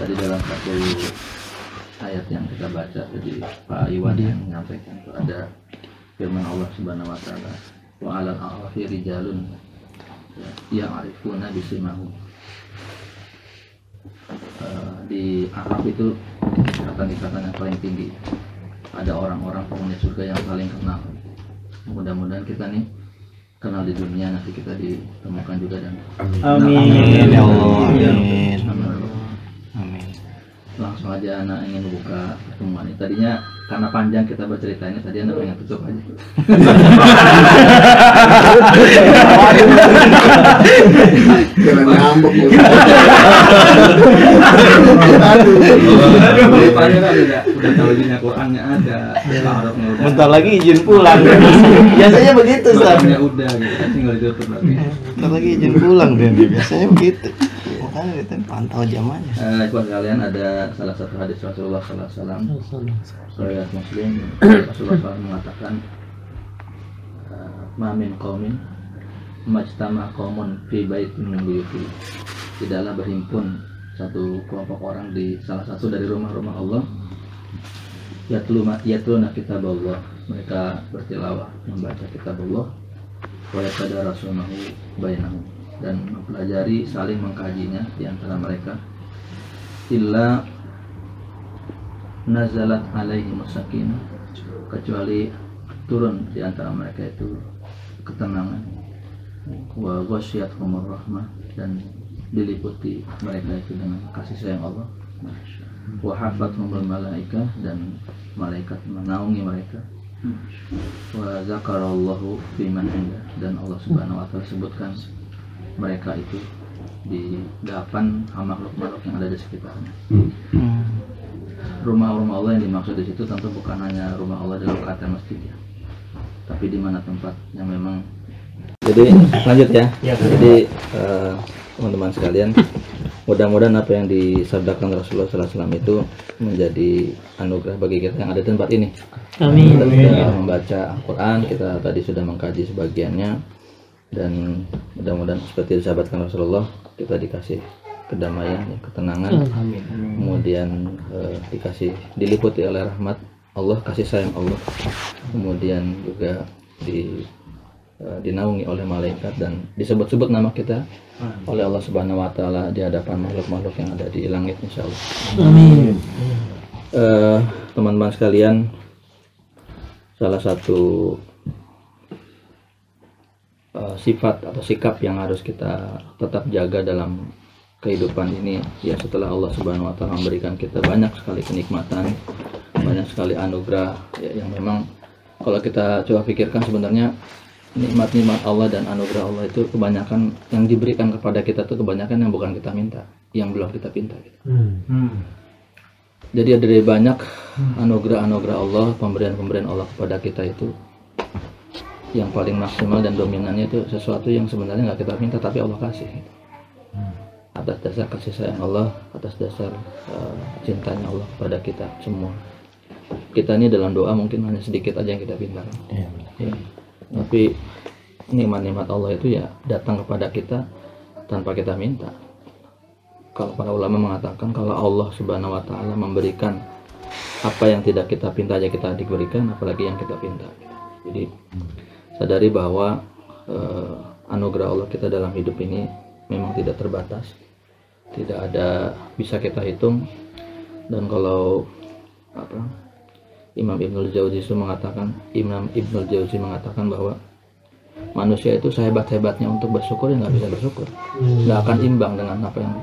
tadi dalam satu ayat yang kita baca jadi Pak Iwan yang menyampaikan itu ada firman Allah Subhanahu wa taala wa 'alal a'rafi rijalun ya, ya'rifuna bisimahum Eh, di Arab itu ikatan-ikatan yang paling tinggi ada orang-orang penghuni surga yang saling kenal mudah-mudahan kita nih kenal di dunia nanti kita ditemukan juga dan Amin. Ya Allah. Amin. Amin. Amin. Langsung aja anak ingin buka pertemuan ini tadinya karena panjang kita bercerita ini tadi anak pengen tutup aja ngambek udah Qurannya ada Bentar lagi izin pulang. Biasanya begitu. Qurannya udah gitu tinggal ditutup lagi Bentar lagi izin pulang. Biasanya begitu. Makanya kita pantau jamanya. Eh, buat kalian ada salah satu hadis Rasulullah SAW Riwayat Muslim Rasulullah SAW mengatakan eh, Ma min qawmin Majtama qawmun fi baitin min buyuti. Tidaklah berhimpun satu kelompok orang di salah satu dari rumah-rumah Allah. Yatlu yatluna kitab Allah Mereka bertilawah membaca kitab Allah Wa yatadarasunahu bainahum dan mempelajari saling mengkajinya di antara mereka. Illa nazalat alaihi sakinah kecuali turun di antara mereka itu ketenangan. Wa ghasyiyatuhumur rahmah dan diliputi mereka itu dengan kasih sayang Allah. Wa hafathumul malaikah dan malaikat menaungi mereka. Wa zakarallahu fi man dan Allah Subhanahu wa taala sebutkan mereka itu di delapan makhluk-makhluk yang ada di sekitarnya. Rumah-rumah Allah yang dimaksud di situ tentu bukan hanya rumah Allah di lokasi masjid ya, tapi di mana tempat yang memang. Jadi lanjut ya. Jadi eh, teman-teman sekalian, mudah-mudahan apa yang disabdakan Rasulullah SAW itu menjadi anugerah bagi kita yang ada di tempat ini. Amin. Kita sudah membaca Al-Quran, kita tadi sudah mengkaji sebagiannya dan mudah-mudahan seperti disabdakan Rasulullah kita dikasih kedamaian, ya, ketenangan, kemudian eh, dikasih diliputi oleh rahmat Allah, kasih sayang Allah, kemudian juga di eh, dinaungi oleh malaikat dan disebut-sebut nama kita oleh Allah Subhanahu Wa Taala di hadapan makhluk-makhluk yang ada di langit, insya Allah. Amin. Eh, teman-teman sekalian, salah satu eh, sifat atau sikap yang harus kita tetap jaga dalam kehidupan ini. Ya setelah Allah Subhanahu wa taala memberikan kita banyak sekali kenikmatan, banyak sekali anugerah ya, yang memang kalau kita coba pikirkan sebenarnya nikmat-nikmat Allah dan anugerah Allah itu kebanyakan yang diberikan kepada kita tuh kebanyakan yang bukan kita minta, yang belum kita pinta. Gitu. Jadi ada dari banyak anugerah-anugerah Allah, pemberian-pemberian Allah kepada kita itu yang paling maksimal dan dominannya itu sesuatu yang sebenarnya nggak kita minta tapi Allah kasih. Atas dasar kasih sayang Allah, atas dasar uh, cintanya Allah kepada kita semua. Kita ini dalam doa mungkin hanya sedikit aja yang kita pinta. kan? Ya. Tapi nikmat-nikmat Allah itu ya datang kepada kita tanpa kita minta kalau para ulama mengatakan kalau Allah Subhanahu wa taala memberikan apa yang tidak kita pinta aja kita diberikan apalagi yang kita pinta. Jadi sadari bahwa eh, anugerah Allah kita dalam hidup ini memang tidak terbatas. Tidak ada bisa kita hitung dan kalau apa Imam Ibnul Jauzi itu mengatakan Imam Ibnul Jauzi mengatakan bahwa manusia itu sehebat-hebatnya untuk bersyukur ya nggak bisa bersyukur nggak akan imbang dengan apa yang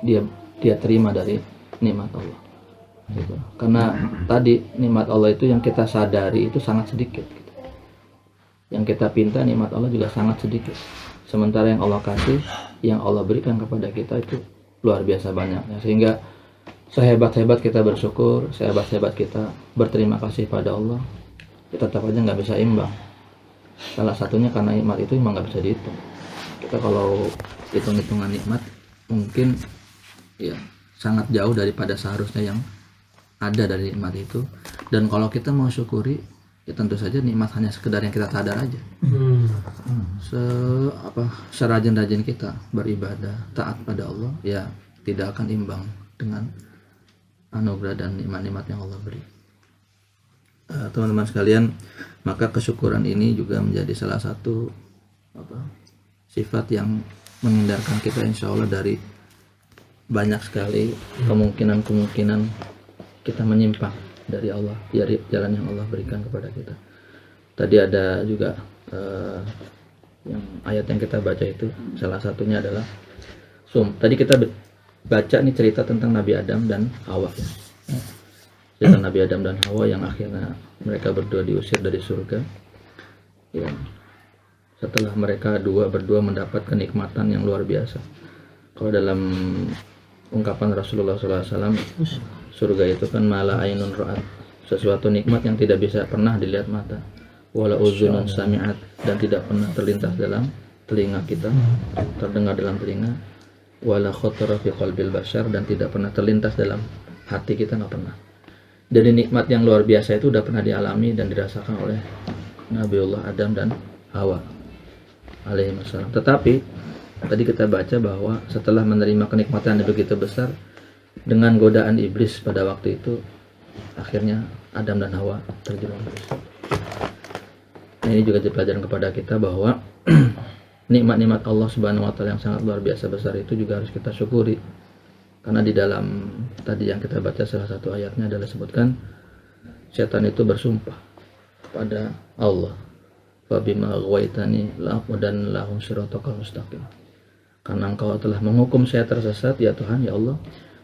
dia dia terima dari nikmat Allah gitu. karena tadi nikmat Allah itu yang kita sadari itu sangat sedikit. Yang kita pinta nikmat Allah juga sangat sedikit. Sementara yang Allah kasih yang Allah berikan kepada kita itu luar biasa banyaknya sehingga sehebat-hebat kita bersyukur sehebat-hebat kita berterima kasih pada Allah kita tetap aja nggak bisa imbang. Salah satunya karena nikmat itu memang nggak bisa dihitung. Kita kalau hitung-hitungan nikmat mungkin ya sangat jauh daripada seharusnya yang ada dari nikmat itu. Dan kalau kita mau syukuri ya tentu saja nikmat hanya sekedar yang kita sadar aja. Se apa serajin-rajin kita beribadah taat pada Allah ya tidak akan imbang dengan anugerah dan nikmat-nikmat yang Allah beri. Eh, teman-teman sekalian, maka kesyukuran ini juga menjadi salah satu apa, sifat yang menghindarkan kita insya Allah dari banyak sekali kemungkinan-kemungkinan kita menyimpang dari Allah dari jalan yang Allah berikan kepada kita. Tadi ada juga eh, yang ayat yang kita baca itu salah satunya adalah sum. Tadi kita baca nih cerita tentang Nabi Adam dan Hawa. ya. Cerita Nabi Adam dan Hawa yang akhirnya mereka berdua diusir dari surga. Ya. Setelah mereka dua berdua mendapat kenikmatan yang luar biasa. Kalau dalam ungkapan Rasulullah SAW, surga itu kan malah ainun ra'at, sesuatu nikmat yang tidak bisa pernah dilihat mata. Wala uzunun sami'at dan tidak pernah terlintas dalam telinga kita, terdengar dalam telinga. Wala khotara fi qalbil bashar dan tidak pernah terlintas dalam hati kita nggak pernah. Jadi nikmat yang luar biasa itu udah pernah dialami dan dirasakan oleh Nabiullah Adam dan Hawa alaihi wasallam. Tetapi tadi kita baca bahwa setelah menerima kenikmatan yang begitu besar dengan godaan iblis pada waktu itu akhirnya Adam dan Hawa terjerumus. Nah, ini juga jadi pelajaran kepada kita bahwa nikmat-nikmat Allah Subhanahu wa taala yang sangat luar biasa besar itu juga harus kita syukuri. Karena di dalam tadi yang kita baca salah satu ayatnya adalah sebutkan setan itu bersumpah kepada Allah. Fabima ghawaitani la'qudan lahum siratakal mustaqim. Karena engkau telah menghukum saya tersesat ya Tuhan ya Allah,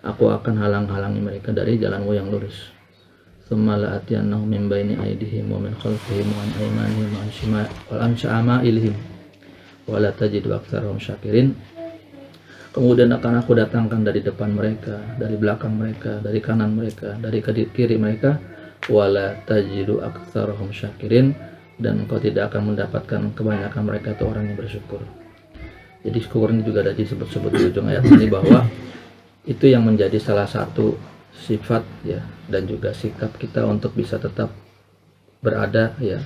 aku akan halang-halangi mereka dari jalanmu yang lurus. Thumma la'atiyannahum min baini aydihim wa min khalfihim wa an aymanihim wa an syama'ilihim wa la tajidu aktsarahum syakirin. Kemudian akan aku datangkan dari depan mereka, dari belakang mereka, dari kanan mereka, dari kiri kiri mereka, wala tajidu aktsarahum syakirin dan engkau tidak akan mendapatkan kebanyakan mereka itu orang yang bersyukur. Jadi syukur ini juga ada disebut-sebut di ujung ayat ini bahwa itu yang menjadi salah satu sifat ya dan juga sikap kita untuk bisa tetap berada ya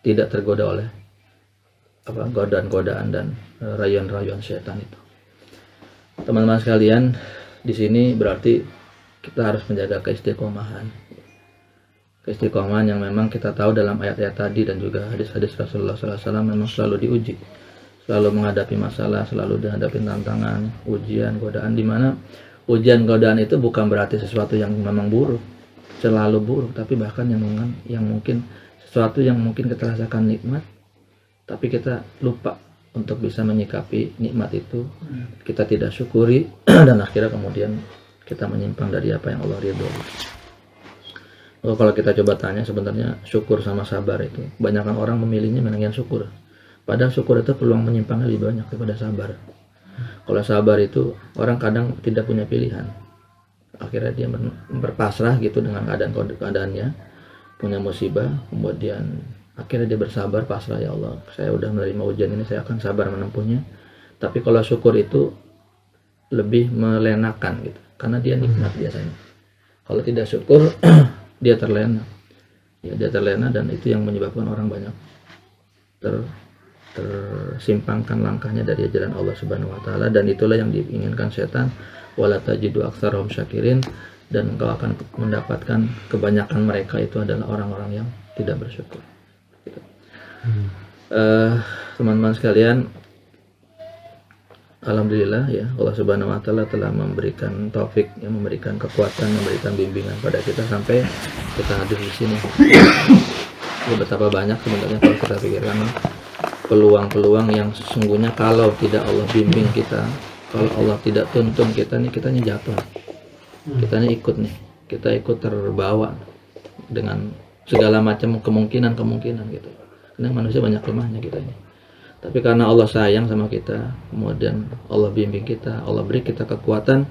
tidak tergoda oleh apa godaan-godaan dan eh, rayuan-rayuan setan itu. Teman-teman sekalian, di sini berarti kita harus menjaga keistiqomahan. Keistiqomahan yang memang kita tahu dalam ayat-ayat tadi dan juga hadis-hadis Rasulullah SAW memang selalu diuji, selalu menghadapi masalah, selalu dihadapi tantangan, ujian, godaan di mana ujian godaan itu bukan berarti sesuatu yang memang buruk, selalu buruk, tapi bahkan yang mungkin, yang mungkin sesuatu yang mungkin kita rasakan nikmat, tapi kita lupa untuk bisa menyikapi nikmat itu kita tidak syukuri dan akhirnya kemudian kita menyimpang dari apa yang Allah ridhoi. Oh, kalau kita coba tanya sebenarnya syukur sama sabar itu banyakkan orang memilihnya mendingan syukur. Padahal syukur itu peluang menyimpangnya lebih banyak daripada sabar. Kalau sabar itu orang kadang tidak punya pilihan. Akhirnya dia ber- berpasrah gitu dengan keadaan keadaannya, punya musibah, kemudian akhirnya dia bersabar pasrah ya Allah. Saya udah menerima ujian ini, saya akan sabar menempuhnya. Tapi kalau syukur itu lebih melenakan gitu, karena dia nikmat biasanya. Kalau tidak syukur, dia terlena. Ya, dia terlena dan itu yang menyebabkan orang banyak ter tersimpangkan langkahnya dari ajaran Allah Subhanahu wa taala dan itulah yang diinginkan setan wala tajidu aktsarahum syakirin dan engkau akan mendapatkan kebanyakan mereka itu adalah orang-orang yang tidak bersyukur. Gitu. Eh, teman-teman sekalian, Alhamdulillah ya Allah Subhanahu Wa Taala telah memberikan taufik, yang memberikan kekuatan, memberikan bimbingan pada kita sampai kita hadir di sini. Ya, betapa banyak sebenarnya kalau kita pikirkan peluang-peluang yang sesungguhnya kalau tidak Allah bimbing kita, kalau Allah tidak tuntun kita nih kita nih jatuh. Kita nih ikut nih, kita ikut terbawa dengan segala macam kemungkinan-kemungkinan gitu. Karena manusia banyak lemahnya kita ini. Tapi karena Allah sayang sama kita, kemudian Allah bimbing kita, Allah beri kita kekuatan,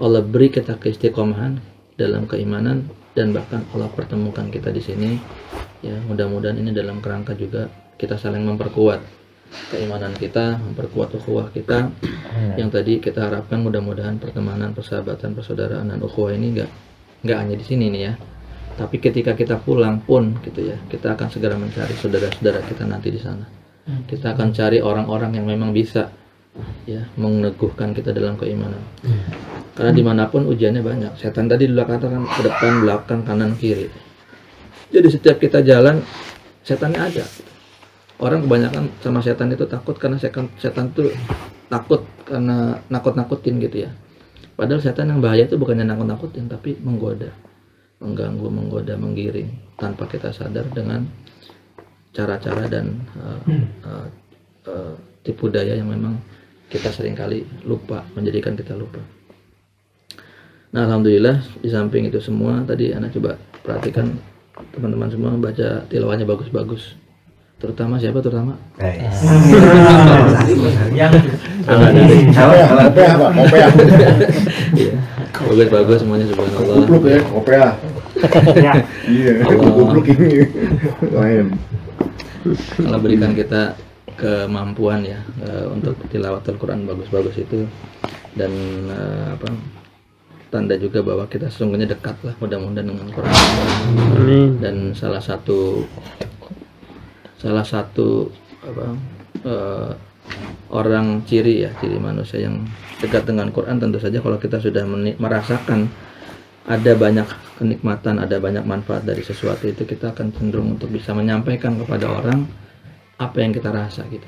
Allah beri kita keistiqomahan dalam keimanan dan bahkan Allah pertemukan kita di sini. Ya, mudah-mudahan ini dalam kerangka juga kita saling memperkuat. Keimanan kita, memperkuat ukhuwah kita. Yang tadi kita harapkan mudah-mudahan pertemanan, persahabatan, persaudaraan dan ukhuwah ini enggak enggak hanya di sini nih ya. Tapi ketika kita pulang pun gitu ya, kita akan segera mencari saudara-saudara kita nanti di sana. Kita akan cari orang-orang yang memang bisa ya meneguhkan kita dalam keimanan. Karena di mana pun ujiannya banyak. Setan tadi dulu katakan ke depan belakang kanan kiri. Jadi setiap kita jalan setannya ada orang kebanyakan sama setan itu takut karena setan setan tuh takut karena nakut-nakutin gitu ya. Padahal setan yang bahaya itu bukannya nakut-nakutin tapi menggoda mengganggu menggoda menggiring tanpa kita sadar dengan cara-cara dan uh, uh, uh, tipu daya yang memang kita sering kali lupa menjadikan kita lupa. Nah alhamdulillah di samping itu semua tadi anak coba perhatikan teman-teman semua baca tilawahnya bagus-bagus terutama siapa terutama? Yang iya. Bagus-bagus semuanya subhanallah. Kupluk ya, kope lah. Iya, kupluk ini. Lain. Allah berikan kita kemampuan ya eh, untuk tilawatul Quran bagus-bagus itu. Dan eh, apa tanda juga bahwa kita sesungguhnya dekat lah mudah-mudahan dengan Quran dan salah satu salah satu apa eh, orang ciri ya ciri manusia yang dekat dengan Quran tentu saja kalau kita sudah merasakan ada banyak kenikmatan, ada banyak manfaat dari sesuatu itu kita akan cenderung untuk bisa menyampaikan kepada orang apa yang kita rasa gitu.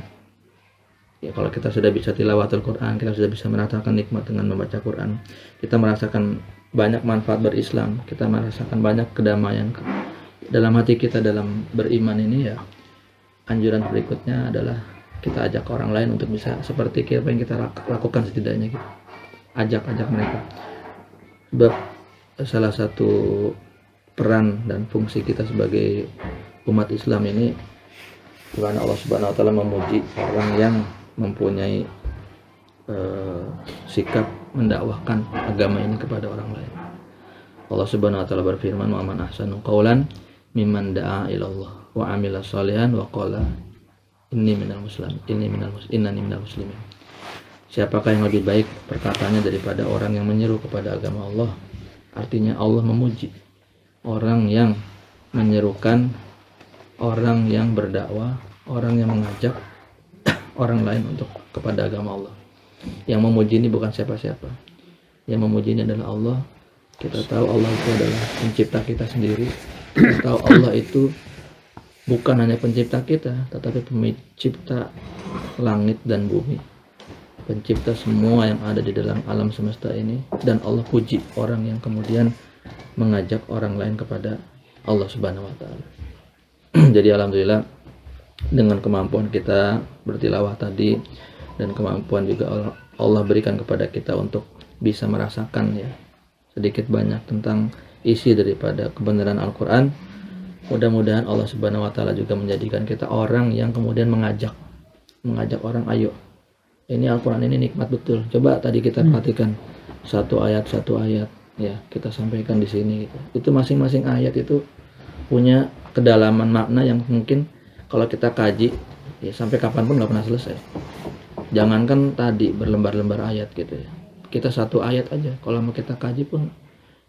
Ya kalau kita sudah bisa tilawatul Quran, kita sudah bisa merasakan nikmat dengan membaca Quran, kita merasakan banyak manfaat berislam, kita merasakan banyak kedamaian dalam hati kita dalam beriman ini ya. Anjuran berikutnya adalah kita ajak orang lain untuk bisa seperti apa yang kita lak- lakukan setidaknya gitu. Ajak-ajak mereka. Sebab salah satu peran dan fungsi kita sebagai umat Islam ini Tuhan Allah Subhanahu wa taala memuji orang yang mempunyai eh, sikap mendakwahkan agama ini kepada orang lain. Allah Subhanahu wa taala berfirman, "Wa man ahsanu qawlan mimman da'a ila Allah wa amila shalihan wa qala inni minal muslim, inni minal mus, innani minal muslimin." Siapakah yang lebih baik perkataannya daripada orang yang menyeru kepada agama Allah? Artinya Allah memuji orang yang menyerukan, orang yang berdakwah, orang yang mengajak orang lain untuk kepada agama Allah. Yang memuji ini bukan siapa-siapa. Yang memuji ini adalah Allah. Kita tahu Allah itu adalah pencipta kita sendiri. Kita tahu Allah itu bukan hanya pencipta kita, tetapi pencipta langit dan bumi. Pencipta semua yang ada di dalam alam semesta ini dan Allah puji orang yang kemudian mengajak orang lain kepada Allah Subhanahu wa taala. Jadi alhamdulillah dengan kemampuan kita bertilawah tadi dan kemampuan juga Allah, berikan kepada kita untuk bisa merasakan ya sedikit banyak tentang isi daripada kebenaran Al-Qur'an. Mudah-mudahan Allah Subhanahu wa taala juga menjadikan kita orang yang kemudian mengajak mengajak orang ayo ini Al-Quran ini nikmat betul. Coba tadi kita perhatikan satu ayat satu ayat ya kita sampaikan di sini gitu. Itu masing-masing ayat itu punya kedalaman makna yang mungkin kalau kita kaji ya sampai kapan pun nggak pernah selesai. Jangankan tadi berlembar-lembar ayat gitu ya. Kita satu ayat aja kalau mau kita kaji pun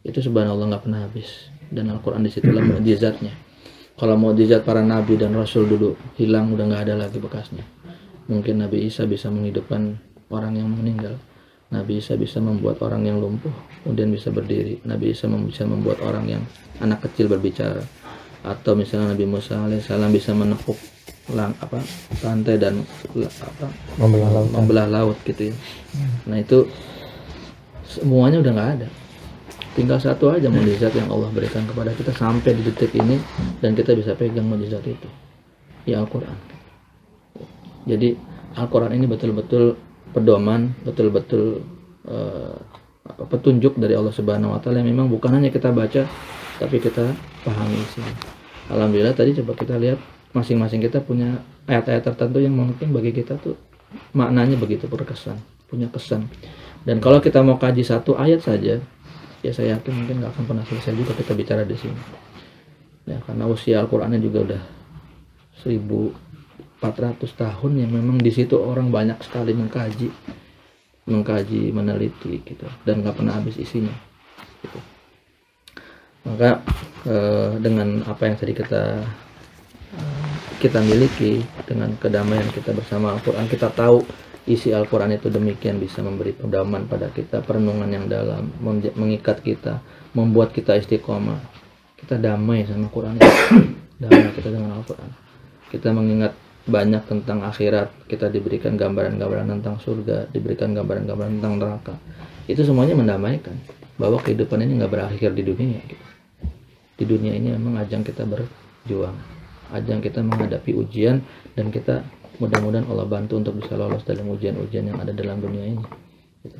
itu subhanallah nggak pernah habis dan Al-Quran di situlah mukjizatnya. Kalau mukjizat para nabi dan rasul dulu hilang udah nggak ada lagi bekasnya. Mungkin Nabi Isa bisa menghidupkan orang yang meninggal. Nabi Isa bisa membuat orang yang lumpuh kemudian bisa berdiri. Nabi Isa bisa membuat orang yang anak kecil berbicara. Atau misalnya Nabi Musa alaihissalam bisa menepuk lang apa pantai dan apa membelah lautan membelah laut gitu ya. Nah itu semuanya udah nggak ada tinggal satu aja mukjizat yang Allah berikan kepada kita sampai di detik ini dan kita bisa pegang mukjizat itu ya Al-Quran jadi Al-Quran ini betul-betul pedoman, betul-betul apa, petunjuk dari Allah Subhanahu Wa Taala yang memang bukan hanya kita baca, tapi kita pahami isinya. Alhamdulillah tadi coba kita lihat masing-masing kita punya ayat-ayat tertentu yang mungkin bagi kita tuh maknanya begitu berkesan, punya kesan. Dan kalau kita mau kaji satu ayat saja, ya saya yakin mungkin nggak akan pernah selesai juga kita bicara di sini. Ya karena usia Al-Qur'annya juga udah 1400 tahun yang memang di situ orang banyak sekali mengkaji, mengkaji, meneliti gitu dan nggak pernah habis isinya. Gitu. Maka eh, dengan apa yang tadi kita eh, kita miliki dengan kedamaian kita bersama Al-Quran kita tahu isi Al-Quran itu demikian bisa memberi pedoman pada kita perenungan yang dalam mengikat kita membuat kita istiqomah. Kita damai sama Quran damai kita dengan Al-Quran. Kita mengingat banyak tentang akhirat. Kita diberikan gambaran-gambaran tentang surga diberikan gambaran-gambaran tentang neraka. Itu semuanya mendamaikan bahwa kehidupan ini nggak berakhir di dunia. Gitu. di dunia ini memang ajang kita berjuang. Ajang kita menghadapi ujian dan kita mudah-mudahan Allah bantu untuk bisa lolos dalam ujian-ujian yang ada dalam dunia ini. Gitu.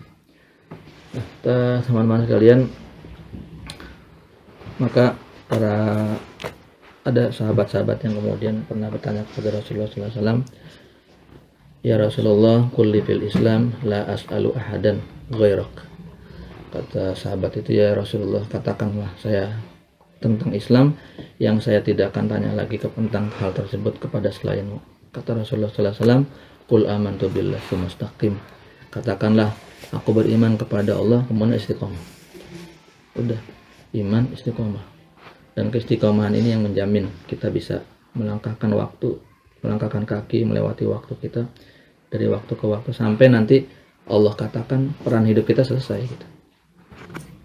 nah, teman-teman sekalian maka para ada sahabat-sahabat yang kemudian pernah bertanya kepada Rasulullah SAW Ya Rasulullah kulli fil Islam la as'alu ahadan ghairak kata sahabat itu ya Rasulullah katakanlah saya tentang Islam yang saya tidak akan tanya lagi tentang hal tersebut kepada selainmu kata Rasulullah SAW kul amantu billah katakanlah aku beriman kepada Allah kemudian istiqomah. Udah iman istiqomah. Dan keistiqomahan ini yang menjamin kita bisa melangkahkan waktu melangkahkan kaki melewati waktu kita dari waktu ke waktu sampai nanti Allah katakan peran hidup kita selesai gitu.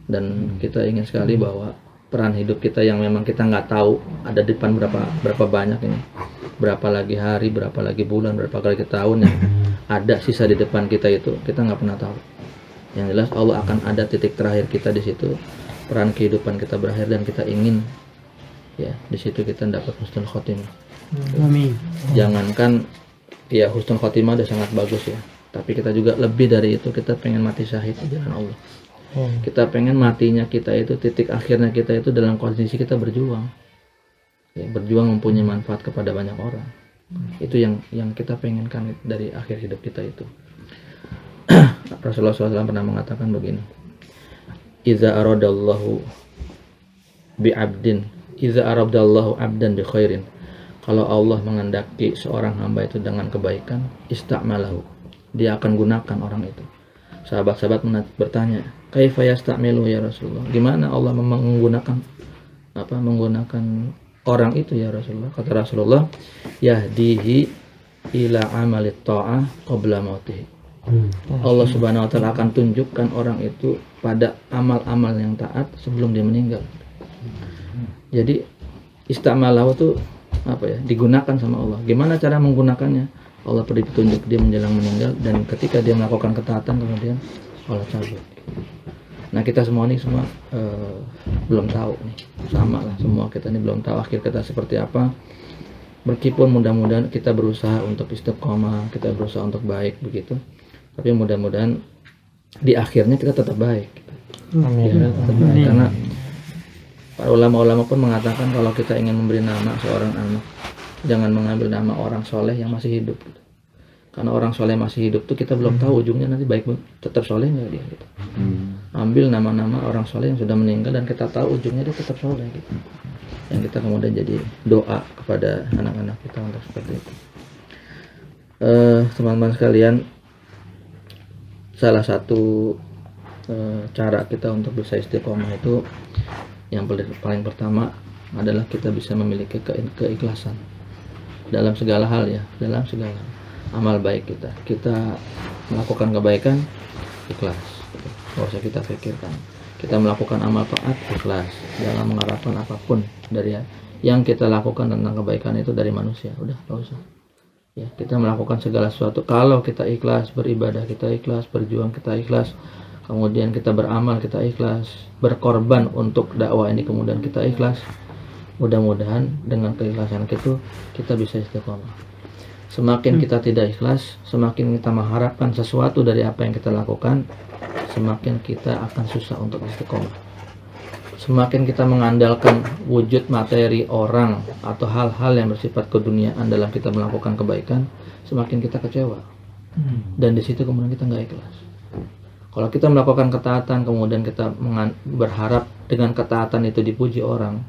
Dan kita ingin sekali bahwa peran hidup kita yang memang kita nggak tahu ada depan berapa berapa banyak ini berapa lagi hari berapa lagi bulan berapa lagi tahun yang ada sisa di depan kita itu kita nggak pernah tahu. Yang jelas Allah akan ada titik terakhir kita di situ peran kehidupan kita berakhir dan kita ingin ya di situ kita dapat husnul khotimah. Amin. jangankan ya husnul khotimah udah sangat bagus ya tapi kita juga lebih dari itu kita pengen mati syahid di jalan Allah. Kita pengen matinya kita itu titik akhirnya kita itu dalam kondisi kita berjuang ya, berjuang mempunyai manfaat kepada banyak orang. Itu yang yang kita pengenkan dari akhir hidup kita itu. Rasulullah SAW pernah mengatakan begini. Iza aradallahu bi abdin Iza aradallahu abdan bi khairin. Kalau Allah mengendaki seorang hamba itu dengan kebaikan istakmalahu. Dia akan gunakan orang itu. Sahabat-sahabat bertanya kaifa yastamilu ya Rasulullah? Gimana Allah menggunakan apa menggunakan orang itu ya Rasulullah kata Rasulullah yahdihi ila amalit ta'ah qabla mautih Allah Subhanahu wa taala akan tunjukkan orang itu pada amal-amal yang taat sebelum dia meninggal. Jadi istamalahu itu apa ya? digunakan sama Allah. Gimana cara menggunakannya? Allah beri petunjuk dia menjelang meninggal dan ketika dia melakukan ketaatan kemudian Allah cabut. Nah kita semua ini semua eh, belum tahu nih sama lah semua kita ini belum tahu akhir kita seperti apa. Meskipun mudah-mudahan kita berusaha untuk istiqomah, kita berusaha untuk baik begitu. Tapi mudah-mudahan di akhirnya kita tetap baik. Ya, tetap baik. Karena para ulama-ulama pun mengatakan kalau kita ingin memberi nama seorang anak, jangan mengambil nama orang soleh yang masih hidup. gitu. Karena orang soleh masih hidup tuh kita belum tahu ujungnya nanti baik tetap soleh nggak dia. Gitu. Ambil nama-nama orang soleh yang sudah meninggal dan kita tahu ujungnya dia tetap soleh. Gitu. Yang kita kemudian jadi doa kepada anak-anak kita untuk seperti itu. Eh, teman-teman sekalian, salah satu eh, cara kita untuk bisa istiqomah itu yang paling pertama adalah kita bisa memiliki ke- keikhlasan dalam segala hal ya dalam segala amal baik kita kita melakukan kebaikan ikhlas nggak usah kita pikirkan. Kita melakukan amal taat ikhlas jangan mengharapkan apa pun dari yang kita lakukan tentang kebaikan itu dari manusia. Udah nggak usah. Ya kita melakukan segala sesuatu. Kalau kita ikhlas beribadah kita ikhlas berjuang kita ikhlas kemudian kita beramal kita ikhlas berkorban untuk dakwah ini kemudian kita ikhlas mudah-mudahan dengan keikhlasan itu kita bisa istiqomah semakin kita tidak ikhlas semakin kita mengharapkan sesuatu dari apa yang kita lakukan semakin kita akan susah untuk istiqomah. Semakin kita mengandalkan wujud materi orang atau hal-hal yang bersifat keduniaan dalam kita melakukan kebaikan semakin kita kecewa. Dan di situ kemudian kita nggak ikhlas. Kalau kita melakukan ketaatan kemudian kita berharap dengan ketaatan itu dipuji orang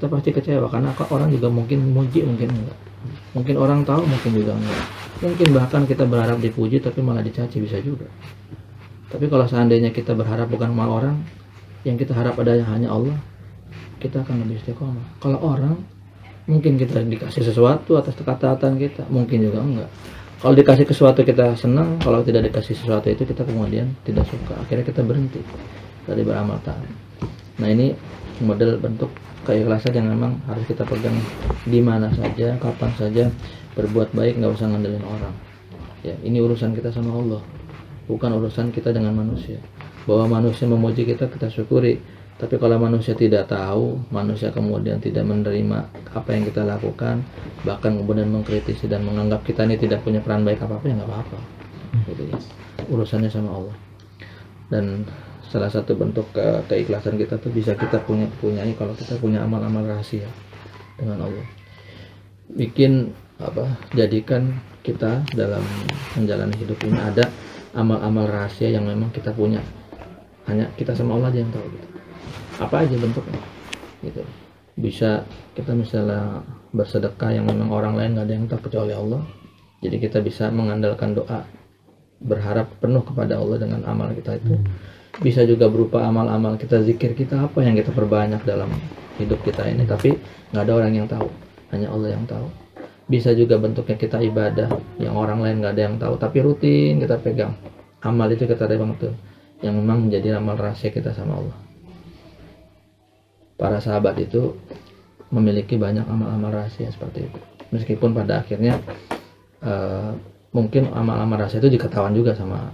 kita pasti kecewa karena orang juga mungkin muji mungkin enggak. Mungkin orang tahu mungkin juga enggak. Mungkin bahkan kita berharap dipuji tapi malah dicaci bisa juga. Tapi kalau seandainya kita berharap bukan sama orang yang kita harap adanya hanya Allah kita akan lebih istiqomah. Kalau orang mungkin kita dikasih sesuatu atas ketaatan kita mungkin juga enggak. Kalau dikasih sesuatu kita senang kalau tidak dikasih sesuatu itu kita kemudian tidak suka. Akhirnya kita berhenti dari beramal taat nah ini model bentuk keikhlasan yang memang harus kita pegang di mana saja kapan saja berbuat baik nggak usah ngandelin orang ya ini urusan kita sama Allah bukan urusan kita dengan manusia bahwa manusia memuji kita kita syukuri tapi kalau manusia tidak tahu, manusia kemudian tidak menerima apa yang kita lakukan, bahkan kemudian mengkritisi dan menganggap kita ini tidak punya peran baik apa-apa ya nggak apa-apa. Gitu ya. Urusannya sama Allah. Dan salah satu bentuk ke keikhlasan kita tuh bisa kita punya punyai kalau kita punya amal-amal rahasia dengan Allah. Bikin apa? Jadikan kita dalam menjalani hidup ini ada amal-amal rahasia yang memang kita punya. Hanya kita sama Allah aja yang tahu gitu apa aja bentuknya gitu bisa kita misalnya bersedekah yang memang orang lain nggak ada yang tahu kecuali Allah jadi kita bisa mengandalkan doa berharap penuh kepada Allah dengan amal kita itu bisa juga berupa amal-amal kita zikir kita apa yang kita perbanyak dalam hidup kita ini. Tapi nggak ada orang yang tahu. Hanya Allah yang tahu. Bisa juga bentuknya kita ibadah yang orang lain nggak ada yang tahu. Tapi rutin kita pegang. Amal itu kita banget tuh. Yang memang menjadi amal rahasia kita sama Allah. Para sahabat itu memiliki banyak amal-amal rahasia seperti itu. Meskipun pada akhirnya uh, mungkin amal-amal rahasia itu diketahuan juga sama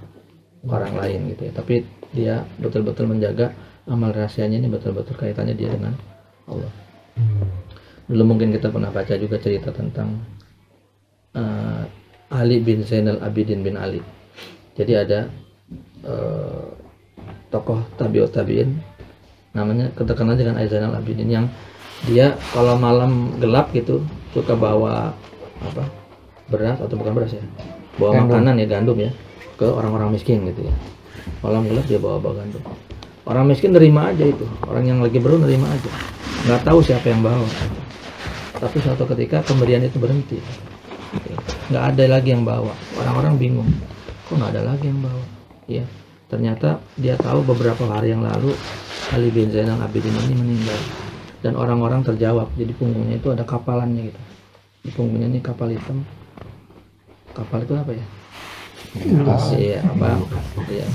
orang lain gitu ya. Tapi dia betul-betul menjaga amal rahasianya ini betul-betul kaitannya dia dengan Allah. Dulu mungkin kita pernah baca juga cerita tentang uh, Ali bin Zainal Abidin bin Ali. Jadi ada uh, tokoh tabiut tabiin namanya terkenal dengan Aizanal Abidin yang dia kalau malam gelap gitu suka bawa apa beras atau bukan beras ya bawa gandum. makanan ya gandum ya ke orang-orang miskin gitu ya malam gelap dia bawa bawa gandum orang miskin nerima aja itu. Orang yang lagi beru nerima aja. Nggak tahu siapa yang bawa. Tapi suatu ketika pemberian itu berhenti. Nggak ada lagi yang bawa. Orang-orang bingung. Kok nggak ada lagi yang bawa? Ya ternyata dia tahu beberapa hari yang lalu Ali bin Zainal Abidin ini meninggal. Dan orang-orang terjawab. Jadi punggungnya itu ada kapalannya gitu. Di punggungnya ini kapal hitam. Kapal itu apa ya iya apa iya.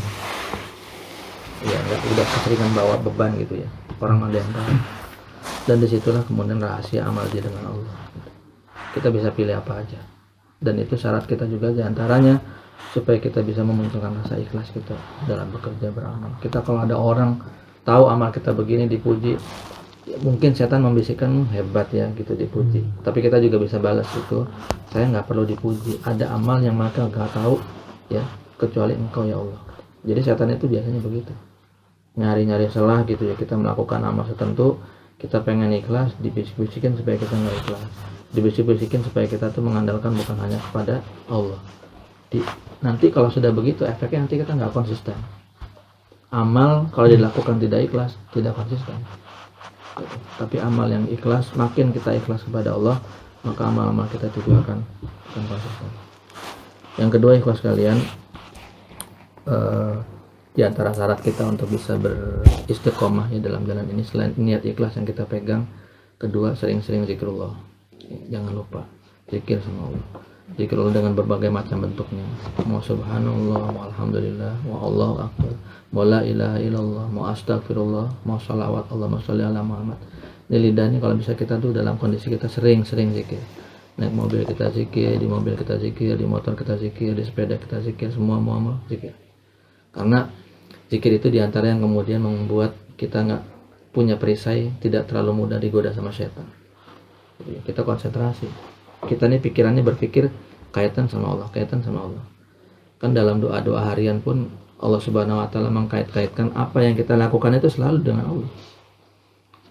Iya udah keseringan bawa beban gitu ya. Orang ada yang tahu. Dan di situlah kemudian rahasia amal dia dengan Allah. Kita bisa pilih apa aja. Dan itu syarat kita juga di antaranya supaya kita bisa memunculkan rasa ikhlas kita dalam bekerja beramal. Kita kalau ada orang tahu amal kita begini dipuji ya, mungkin setan membisikkan hmm, hebat ya gitu dipuji. Hmm. tapi kita juga bisa balas itu saya nggak perlu dipuji. Ada amal yang maka nggak tahu ya kecuali engkau ya Allah. Jadi setan itu biasanya begitu. Nyari-nyari salah gitu ya kita melakukan amal tertentu kita pengen ikhlas dibisik-bisikin supaya kita nggak ikhlas. Dibisik-bisikin supaya kita tuh mengandalkan bukan hanya kepada Allah. Di, nanti kalau sudah begitu efeknya nanti kita nggak konsisten. Amal kalau dilakukan tidak ikhlas tidak konsisten. Tapi amal yang ikhlas makin kita ikhlas kepada Allah maka amal-amal kita juga akan konsisten yang kedua ikhlas kalian uh, di antara syarat kita untuk bisa beristiqomah ya dalam jalan ini selain niat ikhlas yang kita pegang kedua sering-sering zikrullah. Jangan lupa zikir sama Allah. Zikrullah dengan berbagai macam bentuknya. Mau subhanallah mau alhamdulillah mau Allah akbar mau la ilaha illallah mau astagfirullah mau salawat Allah mau ala Muhammad. Ini lidahnya kalau bisa kita tuh dalam kondisi kita sering-sering zikir naik mobil kita zikir di mobil kita zikir di motor kita zikir di sepeda kita zikir semua mau zikir. Karena zikir itu di antara yang kemudian membuat kita nggak punya perisai tidak terlalu mudah digoda sama setan. Kita konsentrasi. Kita nih pikirannya berpikir kaitan sama Allah kaitan sama Allah. Kan dalam doa-doa harian pun Allah Subhanahu wa taala mengkait-kaitkan apa yang kita lakukan itu selalu dengan Allah.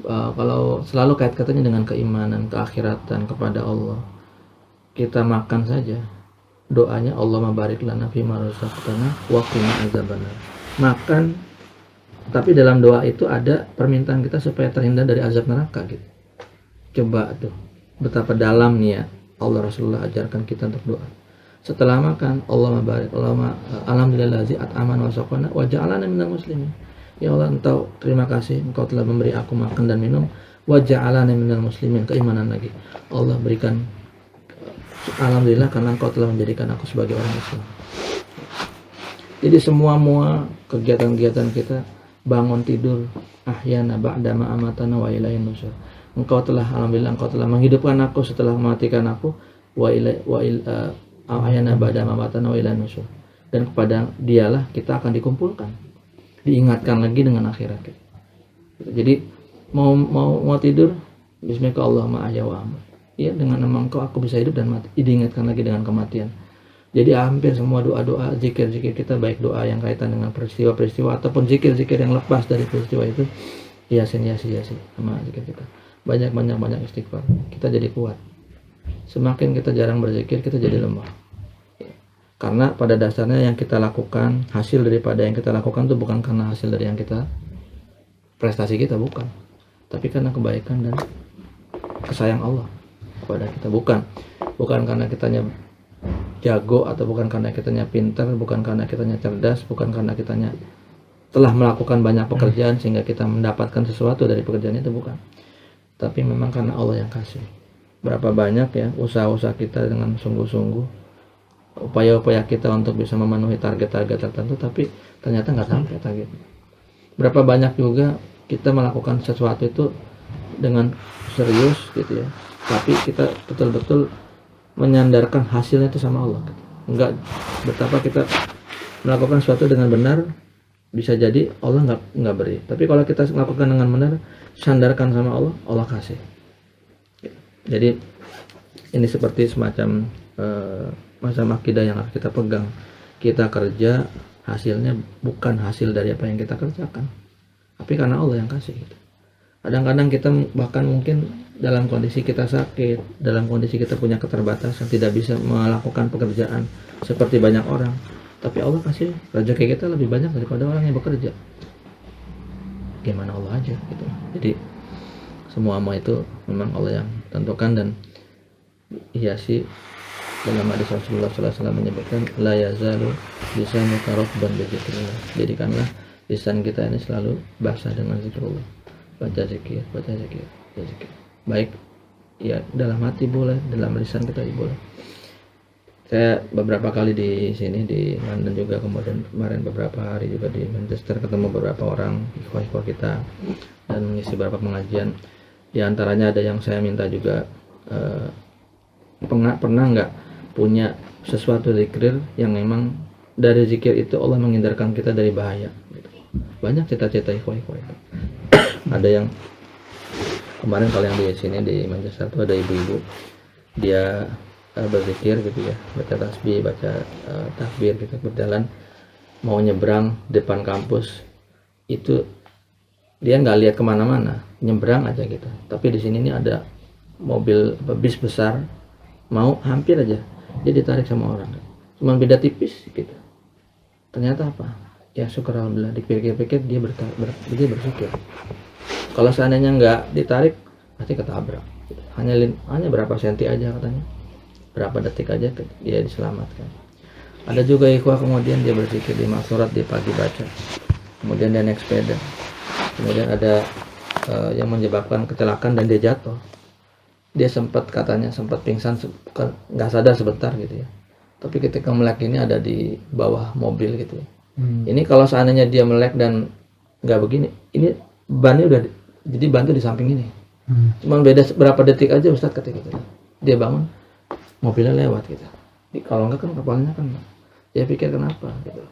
Uh, kalau selalu kait katanya dengan keimanan, keakhiratan kepada Allah. Kita makan saja. Doanya Allah mabarik lana fi ma razaqtana wa qina azabannar. Makan tapi dalam doa itu ada permintaan kita supaya terhindar dari azab neraka gitu. Coba tuh betapa dalam nih ya Allah Rasulullah ajarkan kita untuk doa setelah makan Allah mabarik Allah alhamdulillah ziat aman wa saqana wa ja'alana minal muslimin ya Allah engkau terima kasih. Engkau telah memberi aku makan dan minum. Wa ja'alana minal muslimin keimanan lagi. Allah berikan alhamdulillah karena engkau telah menjadikan aku sebagai orang Islam. Jadi semua mua kegiatan-kegiatan kita bangun tidur ahyana ba'dama amatana wa ilahin nusur engkau telah alhamdulillah engkau telah menghidupkan aku setelah mematikan aku wa ila wa uh, ahyana ba'dama amatana wa ilahin nusur dan kepada dialah kita akan dikumpulkan diingatkan lagi dengan akhirat. Jadi mau mau mau tidur Bismillah Allah ma'aya wa ya dengan nama engkau aku bisa hidup dan mati. Diingatkan lagi dengan kematian. Jadi hampir semua doa-doa zikir-zikir kita baik doa yang kaitan dengan peristiwa-peristiwa ataupun zikir-zikir yang lepas dari peristiwa itu yasin yasin yasin sama zikir kita. Banyak banyak banyak istighfar. Kita jadi kuat. Semakin kita jarang berzikir kita jadi lemah karena pada dasarnya yang kita lakukan hasil daripada yang kita lakukan itu bukan karena hasil dari yang kita prestasi kita bukan tapi karena kebaikan dan kesayang Allah kepada kita bukan bukan karena kitanya jago atau bukan karena kitanya pintar, bukan karena kitanya cerdas, bukan karena kitanya telah melakukan banyak pekerjaan sehingga kita mendapatkan sesuatu dari pekerjaan itu bukan. Tapi memang karena Allah yang kasih. Berapa banyak ya usaha-usaha kita dengan sungguh-sungguh upaya-upaya kita untuk bisa memenuhi target-target tertentu tapi ternyata nggak sampai target. Berapa banyak juga kita melakukan sesuatu itu dengan serius gitu ya. Tapi kita betul-betul menyandarkan hasilnya itu sama Allah enggak betapa kita melakukan sesuatu dengan benar bisa jadi Allah nggak nggak beri tapi kalau kita melakukan dengan benar sandarkan sama Allah Allah kasih jadi ini seperti semacam uh, masa akidah yang kita pegang. Kita kerja hasilnya bukan hasil dari apa yang kita kerjakan. Tapi karena Allah yang kasih kadang-kadang kita bahkan mungkin dalam kondisi kita sakit dalam kondisi kita punya keterbatasan tidak bisa melakukan pekerjaan seperti banyak orang. Tapi Allah kasih rezeki kita lebih banyak daripada orang yang bekerja. Gimana Allah aja gitu. Jadi semua ama itu memang Allah yang tentukan dan sih dalam hadis Rasulullah SAW menyebutkan la yazalu lisanu karokban berzikrillah jadikanlah lisan kita ini selalu basah dengan zikrullah baca zikir baca zikir baca zikir. Baik ya dalam hati boleh dalam lisan kita boleh. Saya beberapa kali di sini di London juga kemudian kemarin beberapa hari juga di Manchester ketemu beberapa orang ikhwah-ikhwah kita dan mengisi beberapa pengajian. Di antaranya ada yang saya minta juga eh, pernah pernah nggak punya sesuatu zikir yang memang dari zikir itu Allah menghindarkan kita dari bahaya gitu. banyak cita-cita ikhwah-ikhwah itu. Ada yang kemarin kalau yang di sini di Manchester itu ada ibu-ibu. Dia uh, berzikir gitu ya baca tasbih baca uh, takbir gitu berjalan mau nyebrang depan kampus. Itu dia nggak lihat ke mana-mana nyebrang aja gitu. Tapi di sini ini ada mobil bis besar mau hampir aja dia ditarik sama orang. Cuma beda tipis gitu. Ternyata apa? Ya syukur alhamdulillah. Dipikir-pikir dia ber, dia bersyukur. Kalau seandainya nggak ditarik pasti ketabrak. Hanya hanya berapa senti aja katanya. Berapa detik aja dia diselamatkan. Ada juga ikhwah kemudian dia berpikir di surat di pagi baca. Kemudian dia naik sepeda. Kemudian ada uh, yang menyebabkan kecelakaan dan dia jatuh dia sempat katanya sempat pingsan nggak sadar sebentar gitu ya. Tapi ketika melek ini ada di bawah mobil gitu ya. Hmm. ini kalau seandainya dia melek dan nggak begini ini bannya udah jadi bantu di samping ini. Hmm. cuma beda berapa detik aja Ustadz ketika itu dia bangun mobilnya lewat gitu. Di, kalau enggak kan kepalanya kan dia pikir kenapa gitu.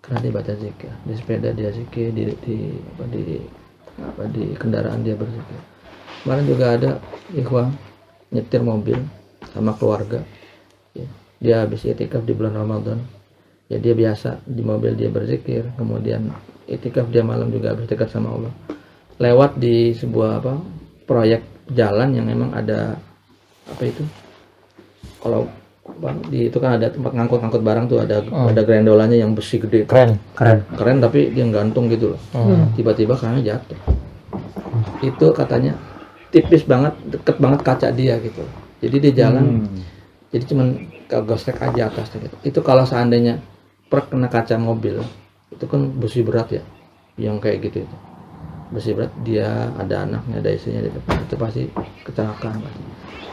Karena dia baca zikir. Di sepeda dia zikir di, di apa di apa di kendaraan dia berzikir kemarin juga ada ikhwan nyetir mobil sama keluarga ya. dia habis itikaf di bulan Ramadan ya dia biasa di mobil dia berzikir kemudian itikaf dia malam juga berdekat sama Allah lewat di sebuah apa proyek jalan yang memang ada apa itu kalau bang di itu kan ada tempat ngangkut-ngangkut barang tuh ada oh. ada grendolanya yang besi gede keren keren keren tapi dia gantung gitu loh hmm. tiba-tiba karena jatuh hmm. itu katanya tipis banget deket banget kaca dia gitu. Jadi dia jalan hmm. jadi cuman kagostek aja atasnya gitu. Itu kalau seandainya per kena kaca mobil itu kan besi berat ya yang kayak gitu itu. Besi berat dia ada anaknya ada istrinya di depan itu pasti kecelakaan pasti.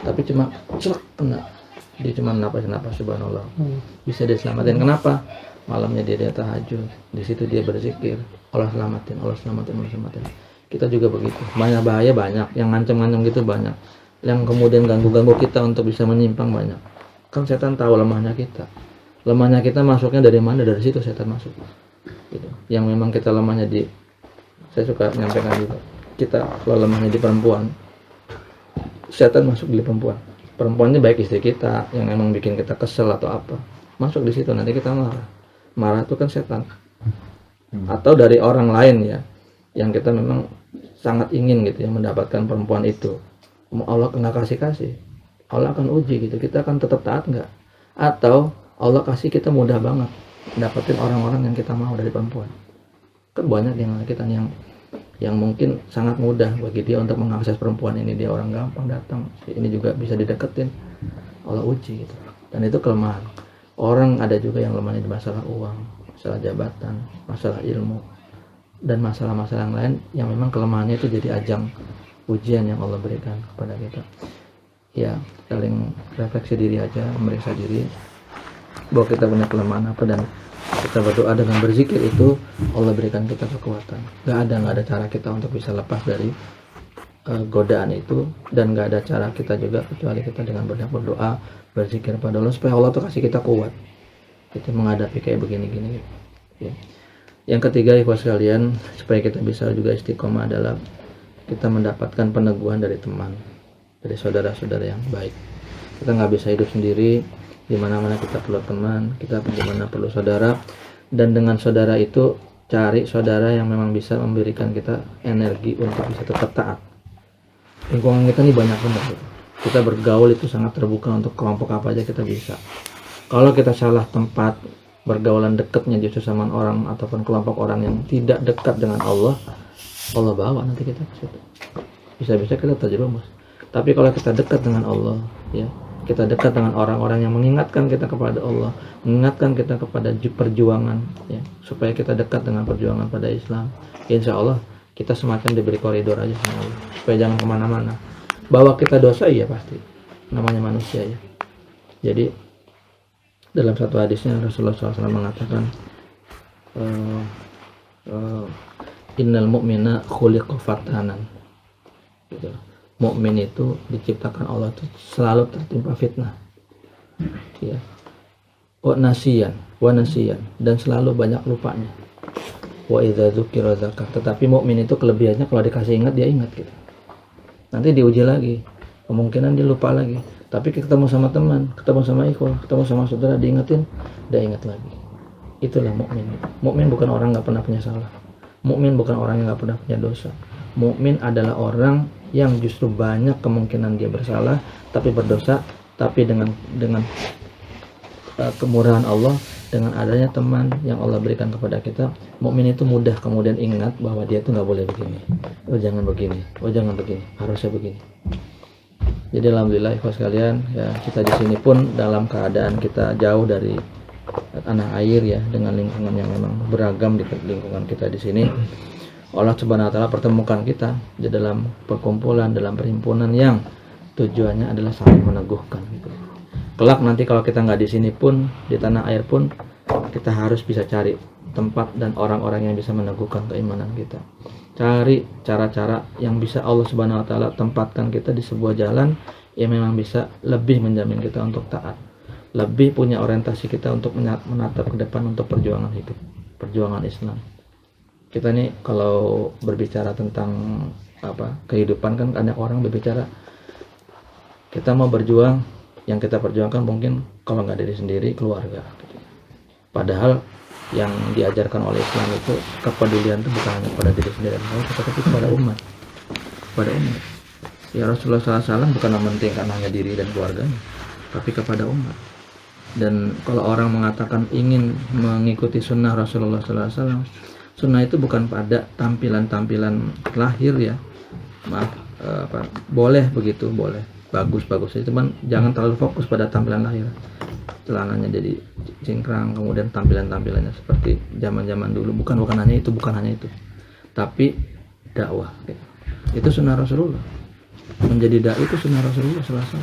tapi cuma celak kena. Dia cuma napas napas subhanallah bisa dia selamatin kenapa? Malamnya dia dia tahajud di situ dia berzikir. Allah selamatin Allah selamatin Allah selamatin kita juga begitu. Banyak bahaya banyak. Yang ngancam-ngancam gitu banyak. Yang kemudian ganggu-ganggu kita untuk bisa menyimpang banyak. Kan setan tahu lemahnya kita. Lemahnya kita masuknya dari mana? Dari situ setan masuk. Gitu. Yang memang kita lemahnya di saya suka menyampaikan juga kita kalau lemahnya di perempuan setan masuk di perempuan. Perempuannya baik istri kita yang emang bikin kita kesel atau apa masuk di situ nanti kita marah. Marah itu kan setan. Atau dari orang lain ya yang kita memang sangat ingin gitu ya mendapatkan perempuan itu. Allah kena kasih kasih Allah akan uji gitu. Kita akan tetap taat nggak? Atau Allah kasih kita mudah banget dapetin orang-orang yang kita mau dari perempuan. Kan banyak yang kita yang yang mungkin sangat mudah bagi dia untuk mengakses perempuan ini. Dia orang gampang datang ini juga bisa dideketin. Allah uji gitu. Dan itu kelemahan. Orang ada juga yang lemahnya di masalah uang masalah jabatan masalah ilmu dan masalah-masalah yang lain yang memang kelemahannya itu jadi ajang ujian yang Allah berikan kepada kita. Ya saling refleksi diri aja memeriksa diri bahwa kita punya kelemahan apa dan kita berdoa dengan berzikir itu Allah berikan kita kekuatan. Nggak ada nggak ada cara kita untuk bisa lepas dari uh, godaan itu dan nggak ada cara kita juga kecuali kita dengan banyak berdoa berzikir pada Allah supaya Allah tuh kasih kita kuat. Itu menghadapi kayak begini-gini. Ya. Yang ketiga ikhwas sekalian supaya kita bisa juga istiqomah adalah kita mendapatkan peneguhan dari teman dari saudara-saudara yang baik kita nggak bisa hidup sendiri di mana-mana kita perlu teman, kita di mana perlu saudara dan dengan saudara itu cari saudara yang memang bisa memberikan kita energi untuk bisa tetap taat. Lingkungan kita ini banyak banget. Kita bergaul itu sangat terbuka untuk kelompok apa aja kita bisa. Kalau kita salah tempat bergaulan dekatnya justru sama orang ataupun kelompok orang yang tidak dekat dengan Allah, Allah bawa nanti kita ke situ. Bisa-bisa kita terjerumus. Tapi kalau kita dekat dengan Allah, ya kita dekat dengan orang-orang yang mengingatkan kita kepada Allah, mengingatkan kita kepada perjuangan, ya, supaya kita dekat dengan perjuangan pada Islam. Insya Allah kita semakin diberi koridor aja sama Allah, supaya jangan ke mana-mana. Bahwa kita dosa iya pasti, namanya manusia ya. Jadi dalam satu hadisnya Rasulullah SAW mengatakan, uh, uh, Innal mu'mina khuliqa fatanan. Gitu. Mukmin itu diciptakan Allah itu selalu tertimpa fitnah. Ya wa nasiyan wa nasiyan dan selalu banyak lupanya. Wa idza dzukira tetapi mukmin itu kelebihannya kalau dikasih ingat dia ingat gitu. Nanti diuji lagi kemungkinan dia lupa lagi tapi ketemu sama teman ketemu sama ikhwan ketemu sama saudara diingetin dia ingat lagi. Itulah mukmin. Mukmin bukan orang nggak pernah punya salah. Mukmin bukan orang yang nggak pernah punya dosa. Mukmin adalah orang yang justru banyak kemungkinan dia bersalah tapi berdosa tapi dengan dengan uh, kemurahan Allah dengan adanya teman yang Allah berikan kepada kita mukmin itu mudah kemudian ingat bahwa dia itu nggak boleh begini. Oh jangan begini. Oh jangan begini. Harusnya begini jadi alhamdulillah ikhwas sekalian ya kita di sini pun dalam keadaan kita jauh dari tanah air ya dengan lingkungan yang memang beragam di lingkungan kita di sini Allah Subhanahu wa taala pertemukan kita di dalam perkumpulan dalam perhimpunan yang tujuannya adalah saling meneguhkan gitu. Kelak nanti kalau kita nggak di sini pun di tanah air pun kita harus bisa cari tempat dan orang-orang yang bisa meneguhkan keimanan kita. Cari cara-cara yang bisa Allah Subhanahu wa taala tempatkan kita di sebuah jalan yang memang bisa lebih menjamin kita untuk taat. Lebih punya orientasi kita untuk menatap ke depan untuk perjuangan hidup, perjuangan Islam kita nih kalau berbicara tentang apa kehidupan kan banyak orang berbicara kita mau berjuang yang kita perjuangkan mungkin kalau nggak diri sendiri keluarga padahal yang diajarkan oleh Islam itu kepedulian itu bukan hanya pada diri sendiri tetapi kepada umat. Pada umat. Ya Rasulullah SAW bukan mementingkan hanya diri dan keluarganya tapi kepada umat. Dan kalau orang mengatakan ingin mengikuti sunnah Rasulullah SAW sunnah itu bukan pada tampilan-tampilan lahir ya. Maaf eh, apa boleh begitu boleh bagus bagus aja cuman jangan terlalu fokus pada tampilan lahir celananya jadi cingkrang kemudian tampilan-tampilannya seperti zaman-zaman dulu. Bukan bukan hanya itu bukan hanya itu. Tapi dakwah gitu. itu sunnah Rasulullah. Menjadi dai itu sunnah Rasulullah selasa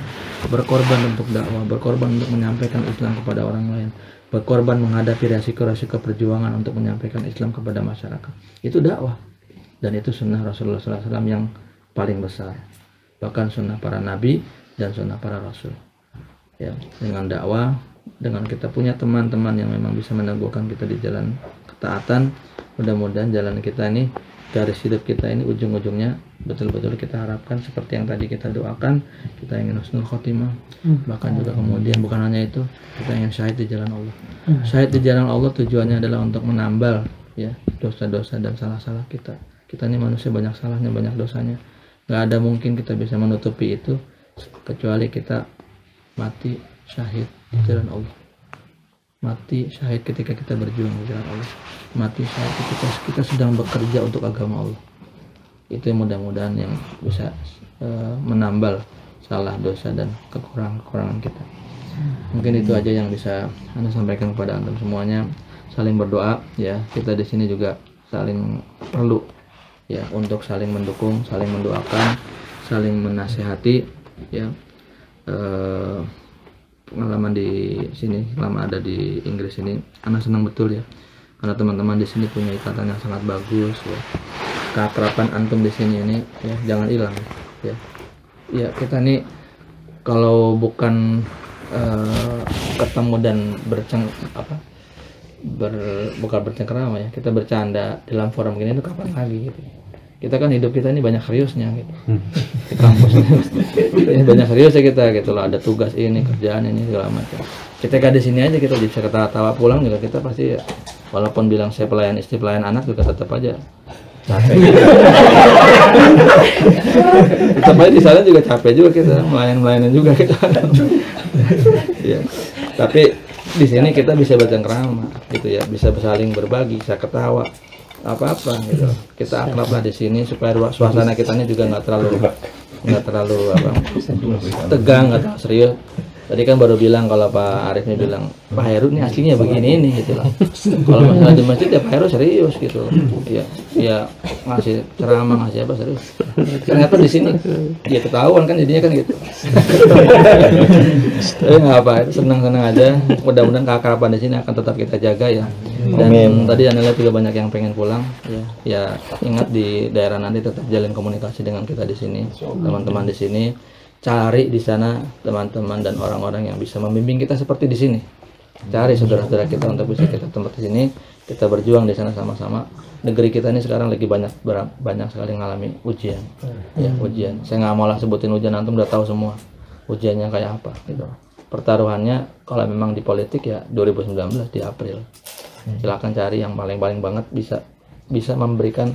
berkorban untuk dakwah berkorban untuk menyampaikan Islam kepada orang lain. Berkorban menghadapi resiko-resiko perjuangan untuk menyampaikan Islam kepada masyarakat. Itu dakwah. Dan itu sunnah Rasulullah SAW yang paling besar bahkan sunnah para nabi dan sunnah para rasul. Ya dengan dakwah dengan kita punya teman-teman yang memang bisa meneguhkan kita di jalan ketaatan mudah-mudahan jalan kita ini garis hidup kita ini ujung-ujungnya betul-betul kita harapkan seperti yang tadi kita doakan. Kita ingin husnul khotimah. Bahkan juga kemudian bukan hanya itu kita ingin syahid di jalan Allah. Syahid di jalan Allah tujuannya adalah untuk menambal ya dosa-dosa dan salah-salah kita. Kita ini manusia banyak salahnya banyak dosanya nggak ada mungkin kita bisa menutupi itu kecuali kita mati syahid di jalan Allah. Mati syahid ketika kita berjuang di jalan Allah. Mati syahid ketika kita sedang bekerja untuk agama Allah. Itu mudah-mudahan yang bisa eh, menambal salah dosa dan kekurangan-kekurangan kita. Mungkin itu aja yang bisa anda sampaikan kepada anda semuanya. Saling berdoa ya. Kita di sini juga saling perlu ya untuk saling mendukung saling mendoakan saling menasehati ya. Eh, pengalaman di sini selama ada di Inggris ini anak senang betul ya. Karena teman-teman di sini punya ikatan yang sangat bagus ya. Keakraban antum di sini ini ya jangan hilang ya. Ya kita nih kalau bukan eh, ketemu dan berceng apa ber bukan bercengkerama ya kita bercanda dalam forum gini itu kapan lagi gitu kita kan hidup kita ini banyak seriusnya gitu. Di kampus. Ini banyak serius ya kita gitu loh. Ada tugas ini kerjaan ini segala macam. Ketika di sini aja kita bisa ketawa-tawa pulang juga kita pasti ya, walaupun bilang saya pelayan istri pelayan anak juga tetap aja. Capek. Tetap aja di sana juga capek juga kita melayan melayanan juga kita. Ya tapi di sini kita bisa bercengkrama gitu ya. Bisa saling berbagi bisa ketawa apa apa gitu. Kita akrab lah di sini supaya ruang suasana kita ini juga nggak terlalu nggak terlalu apa tegang terlalu serius tadi kan baru bilang kalau Pak Arif ini bilang Pak Heru ini aslinya begini ini gitu lah kalau masalah di masjid ya Pak Heru serius gitu. Ya ya ngasih ceramah ngasih apa serius. Ternyata di sini dia ketahuan kan jadinya kan gitu. Tapi nggak apa senang senang aja. Mudah-mudahan keakraban di sini akan tetap kita jaga ya. Dan tadi anda lihat juga banyak yang pengen pulang. Ya ya ingat di daerah nanti tetap jalin komunikasi dengan kita di sini teman-teman di sini cari di sana teman-teman dan orang-orang yang bisa membimbing kita seperti di sini. Cari saudara-saudara kita untuk bisa kita tempat di sini. Kita berjuang di sana sama-sama. Negeri kita ini sekarang lagi banyak banyak sekali mengalami ujian. Ya ujian. Saya nggak mau lah sebutin ujian antum udah tahu semua ujiannya kayak apa gitu. Pertaruhannya kalau memang di politik ya 2019 di April. Silakan cari yang paling-paling banget bisa bisa memberikan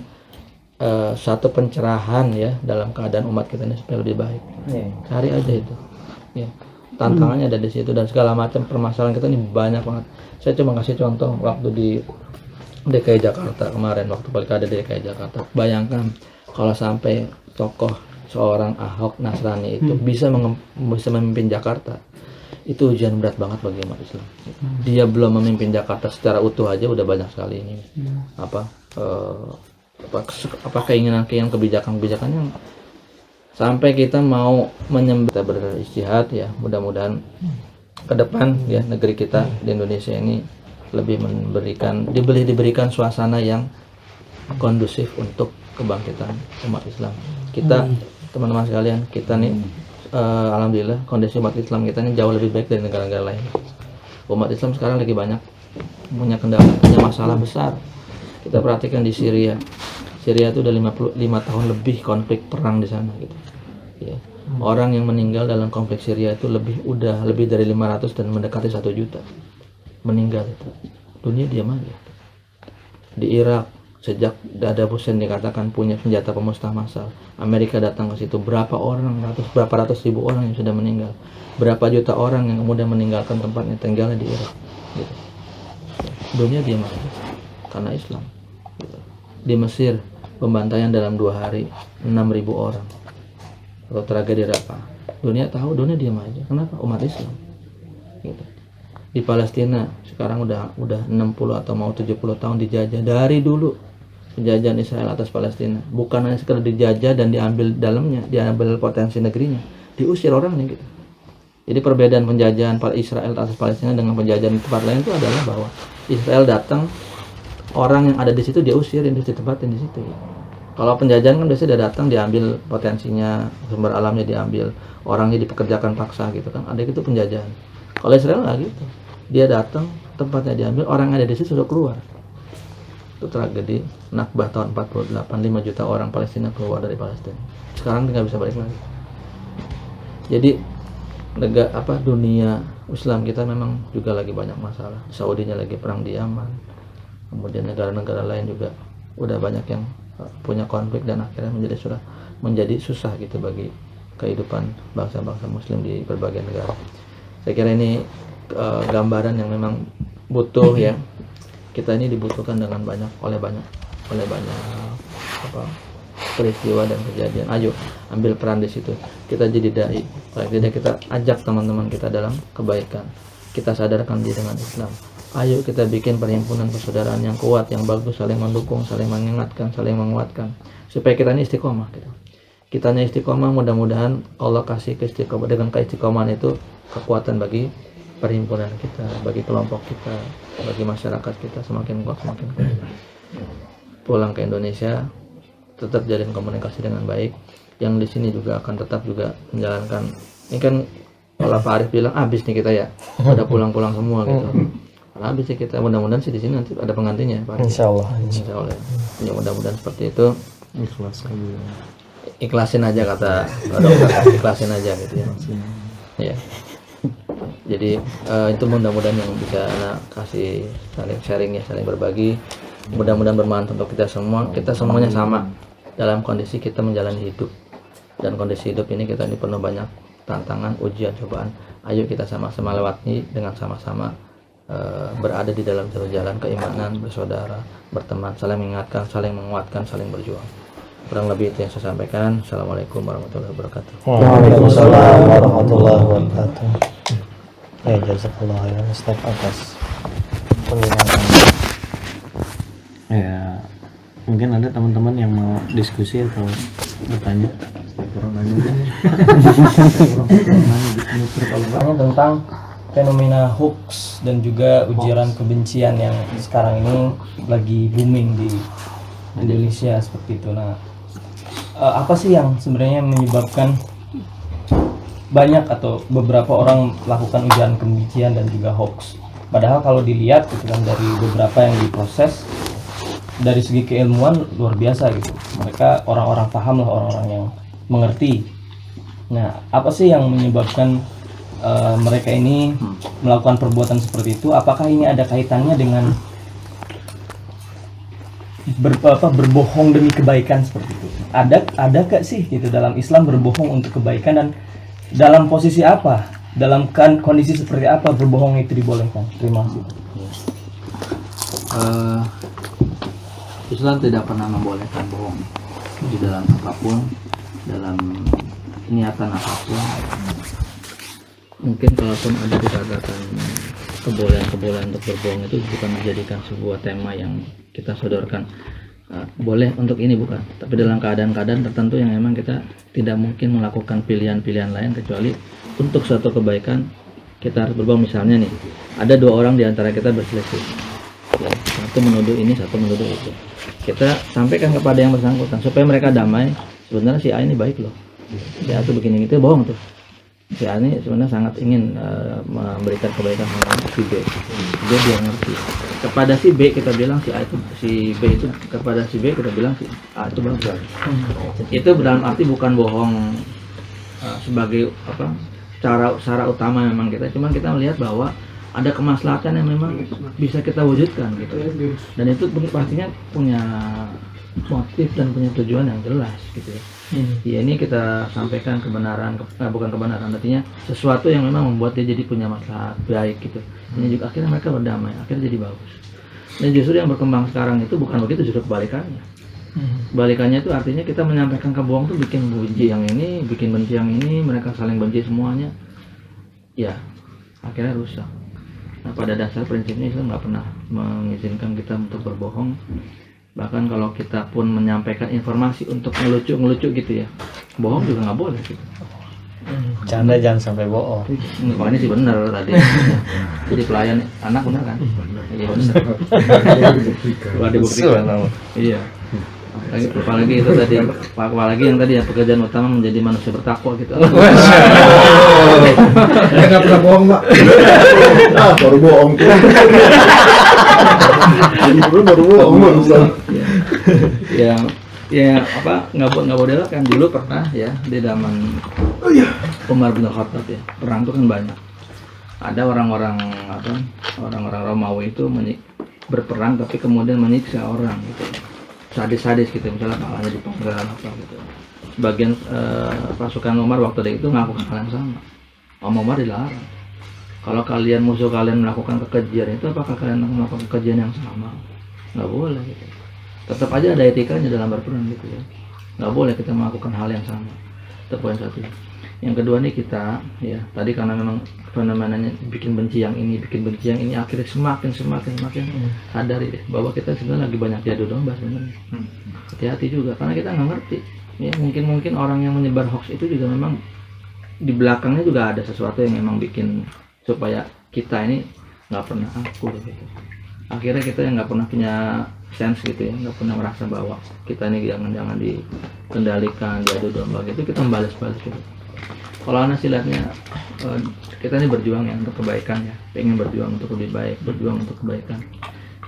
eh, satu pencerahan ya dalam keadaan umat kita ini supaya lebih baik. Cari aja itu. Ya. Tantangannya ada di situ dan segala macam permasalahan kita ini banyak banget. Saya cuma kasih contoh waktu di DKI Jakarta kemarin waktu pilkada di DKI Jakarta. Bayangkan kalau sampai tokoh seorang Ahok Nasrani itu bisa mengem- bisa memimpin Jakarta itu ujian berat banget bagi umat Islam. Dia belum memimpin Jakarta secara utuh aja udah banyak sekali ini. Apa eh, apa, apa keinginan keinginan kebijakan kebijakan yang sampai kita mau menyembah kita beristihad ya mudah-mudahan ke depan ya negeri kita di Indonesia ini lebih memberikan dibeli diberikan suasana yang kondusif untuk kebangkitan umat Islam. Kita teman-teman sekalian kita nih eh, alhamdulillah kondisi umat Islam kita ini jauh lebih baik dari negara-negara lain. Umat Islam sekarang lagi banyak punya kendala punya masalah besar kita perhatikan di Syria. Syria itu udah 55 tahun lebih konflik perang di sana gitu. Ya. Orang yang meninggal dalam konflik Syria itu lebih udah lebih dari 500 dan mendekati satu juta meninggal itu. Dunia diam aja. Di Irak sejak Saddam Hussein dikatakan punya senjata pemusnah massal Amerika datang ke situ. Berapa orang ratus berapa ratus ribu orang yang sudah meninggal? Berapa juta orang yang kemudian meninggalkan tempatnya tinggalnya di Irak gitu. dunia diam aja karena Islam. Di Mesir pembantaian dalam dua hari 6.000 orang. Atau tragedi apa dunia tahu dunia diam aja. Kenapa? Umat Islam. Gitu. Di Palestina sekarang udah udah 60 atau mau 70 tahun dijajah. Dari dulu penjajahan Israel atas Palestina. Bukan hanya sekedar dijajah dan diambil dalamnya diambil potensi negerinya. Diusir orangnya gitu. Jadi perbedaan penjajahan Israel atas Palestina dengan penjajahan tempat lain itu adalah bahwa Israel datang orang yang ada di situ dia usirin di ditempatin di situ. Kalau penjajahan kan biasanya dia datang diambil potensinya sumber alamnya diambil orangnya dipekerjakan paksa gitu kan. Ada itu penjajahan. Kalau Israel nggak gitu. Dia datang tempatnya diambil orang yang ada di situ sudah keluar. Itu tragedi Nakbah tahun 48 5 juta orang Palestina keluar dari Palestina. Sekarang nggak bisa balik lagi. Jadi negara apa dunia Islam kita memang juga lagi banyak masalah. Saudinya lagi perang di Yaman kemudian negara-negara lain juga udah banyak yang uh, punya konflik dan akhirnya menjadi sudah menjadi susah gitu bagi kehidupan bangsa-bangsa Muslim di berbagai negara. Saya kira ini uh, gambaran yang memang butuh ya kita ini dibutuhkan dengan banyak oleh banyak oleh banyak apa peristiwa dan kejadian. Ayo ambil peran di situ. Kita jadi dai. Tidak kita ajak teman-teman kita dalam kebaikan. Kita sadarkan diri dengan Islam. Ayo kita bikin perhimpunan persaudaraan yang kuat, yang bagus, saling mendukung, saling mengingatkan, saling menguatkan, supaya kita ini istiqomah. Gitu. Kita ini istiqomah, mudah-mudahan Allah kasih keistiqomah dengan keistiqomahan itu kekuatan bagi perhimpunan kita, bagi kelompok kita, bagi masyarakat kita semakin kuat, semakin kuat. Pulang ke Indonesia, tetap jalin komunikasi dengan baik. Yang di sini juga akan tetap juga menjalankan. Ini kan kalau Pak Arif bilang habis nih kita ya, udah pulang-pulang semua gitu. Karena habis sih kita mudah-mudahan sih di sini nanti ada penggantinya Pak. Insya Allah. Insya Allah. Ya mudah-mudahan seperti itu. Ikhlas aja. Ikhlasin aja kata dokter, ikhlasin aja gitu ya. Ya. Jadi eh, itu mudah-mudahan yang bisa anak kasih saling sharing ya, saling berbagi. Mudah-mudahan bermanfaat untuk kita semua. Kita semuanya sama dalam kondisi kita menjalani hidup. Dan kondisi hidup ini kita ini penuh banyak tantangan, ujian, cobaan. Ayo kita sama-sama lewati dengan sama-sama berada di dalam jalur jalan keimanan, bersaudara, berteman, saling mengingatkan, saling menguatkan, saling berjuang. Kurang lebih itu yang saya sampaikan. Assalamualaikum warahmatullahi wabarakatuh. Waalaikumsalam warahmatullahi wabarakatuh. Ya, jazakallah ya Ustaz atas penjelasan. Ya, mungkin ada teman-teman yang mau diskusi atau bertanya. Tanya tentang fenomena hoax dan juga ujaran kebencian yang sekarang ini lagi booming di Indonesia seperti itu. Nah, eh, apa sih yang sebenarnya menyebabkan banyak atau beberapa orang melakukan ujaran kebencian dan juga hoax? Padahal kalau dilihat gitu kan dari beberapa yang diproses dari segi keilmuan luar biasa gitu. Mereka orang-orang paham lah orang-orang yang mengerti. Nah, apa sih yang menyebabkan eh, mereka ini melakukan perbuatan seperti itu? Apakah ini ada kaitannya dengan ber, apa, berbohong demi kebaikan seperti itu? Ada ada gak sih gitu dalam Islam berbohong untuk kebaikan dan dalam posisi apa? Dalam kan kondisi seperti apa berbohong itu dibolehkan? Terima kasih. Eh, Islam tidak pernah membolehkan bohong di dalam apa pun, dalam niatan apa pun. Mungkin kalaupun ada dikatakan kebolehan-kebolehan untuk berbohong itu bukan dijadikan sebuah tema yang kita sodorkan. Eh, boleh untuk ini bukan, tapi dalam keadaan-keadaan tertentu yang memang kita tidak mungkin melakukan pilihan-pilihan lain kecuali untuk suatu kebaikan kita harus berbohong. Misalnya nih, ada dua orang di antara kita berselisih ya, satu menuduh ini satu menuduh itu. Kita sampaikan kepada yang bersangkutan supaya mereka damai. Sebenarnya si A ini baik loh. Si itu begini gitu bohong tuh si A ini sebenarnya sangat ingin eh, memberikan kebaikan sama si B. Dia dia ngerti. Kepada si B kita bilang si A itu si B itu kepada si B kita bilang si A itu bagus. Itu dalam arti bukan bohong eh, sebagai apa cara cara utama memang kita. Cuman kita melihat bahwa ada kemaslahatan yang memang bisa kita wujudkan gitu. Dan itu pastinya punya motif dan punya tujuan yang jelas gitu ya. Ya ini kita sampaikan kebenaran ke- eh, bukan kebenaran artinya sesuatu yang memang membuat dia jadi punya masalah baik gitu. Ini juga akhirnya mereka berdamai akhirnya jadi bagus. Dan justru yang berkembang sekarang itu bukan begitu justru kebalikannya. Balikannya itu artinya kita menyampaikan kebohongan tuh bikin benci yang ini, bikin benci yang ini, mereka saling benci semuanya. Ya, akhirnya rusak. Nah, pada dasar prinsipnya Islam nggak pernah mengizinkan kita untuk berbohong bahkan kalau kita pun menyampaikan informasi untuk ngelucu ngelucu gitu ya bohong juga nggak boleh gitu. Canda jangan sampai bohong. Wah ini sih bener tadi. Jadi pelayan anak bener kan? Iya bener. Dibuktikan. Iya. Apalagi, apalagi itu tadi, apalagi yang tadi ya pekerjaan utama menjadi manusia bertakwa gitu. Nggak pernah bohong, Pak. Ah, baru bohong tuh. Baru baru bohong, barusan. ya, ya apa nggak boleh nggak boleh kan. Dulu pernah ya di zaman Umar bin Khattab ya perang itu kan banyak. Ada orang-orang apa orang-orang Romawi itu berperang tapi kemudian menyiksa orang gitu. Sadis-sadis gitu misalnya palanya dipenggal apa gitu. Sebagian eh, pasukan Umar waktu itu melakukan hal yang sama. Om Umar dilarang kalau kalian musuh kalian melakukan kekejian itu apakah kalian melakukan kekejian yang sama? Nggak boleh gitu. Tetap aja ada etikanya dalam berperang gitu ya. Nggak boleh kita melakukan hal yang sama. Itu poin satu. Yang kedua nih kita ya tadi karena memang fenomenanya bikin benci yang ini bikin benci yang ini akhirnya semakin semakin semakin sadari deh bahwa kita sebenarnya lagi banyak diadu domba sebenarnya. Hati-hati juga karena kita nggak ngerti. Ya mungkin mungkin orang yang menyebar hoax itu juga memang di belakangnya juga ada sesuatu yang memang bikin supaya kita ini nggak pernah aku gitu. Akhirnya kita yang nggak pernah punya sense gitu ya nggak pernah merasa bahwa kita ini jangan jangan dikendalikan diadu domba gitu kita membalas-balas gitu. Kalau anak sih lihatnya eh, kita ini berjuang ya untuk kebaikan ya pengen berjuang untuk lebih baik berjuang untuk kebaikan.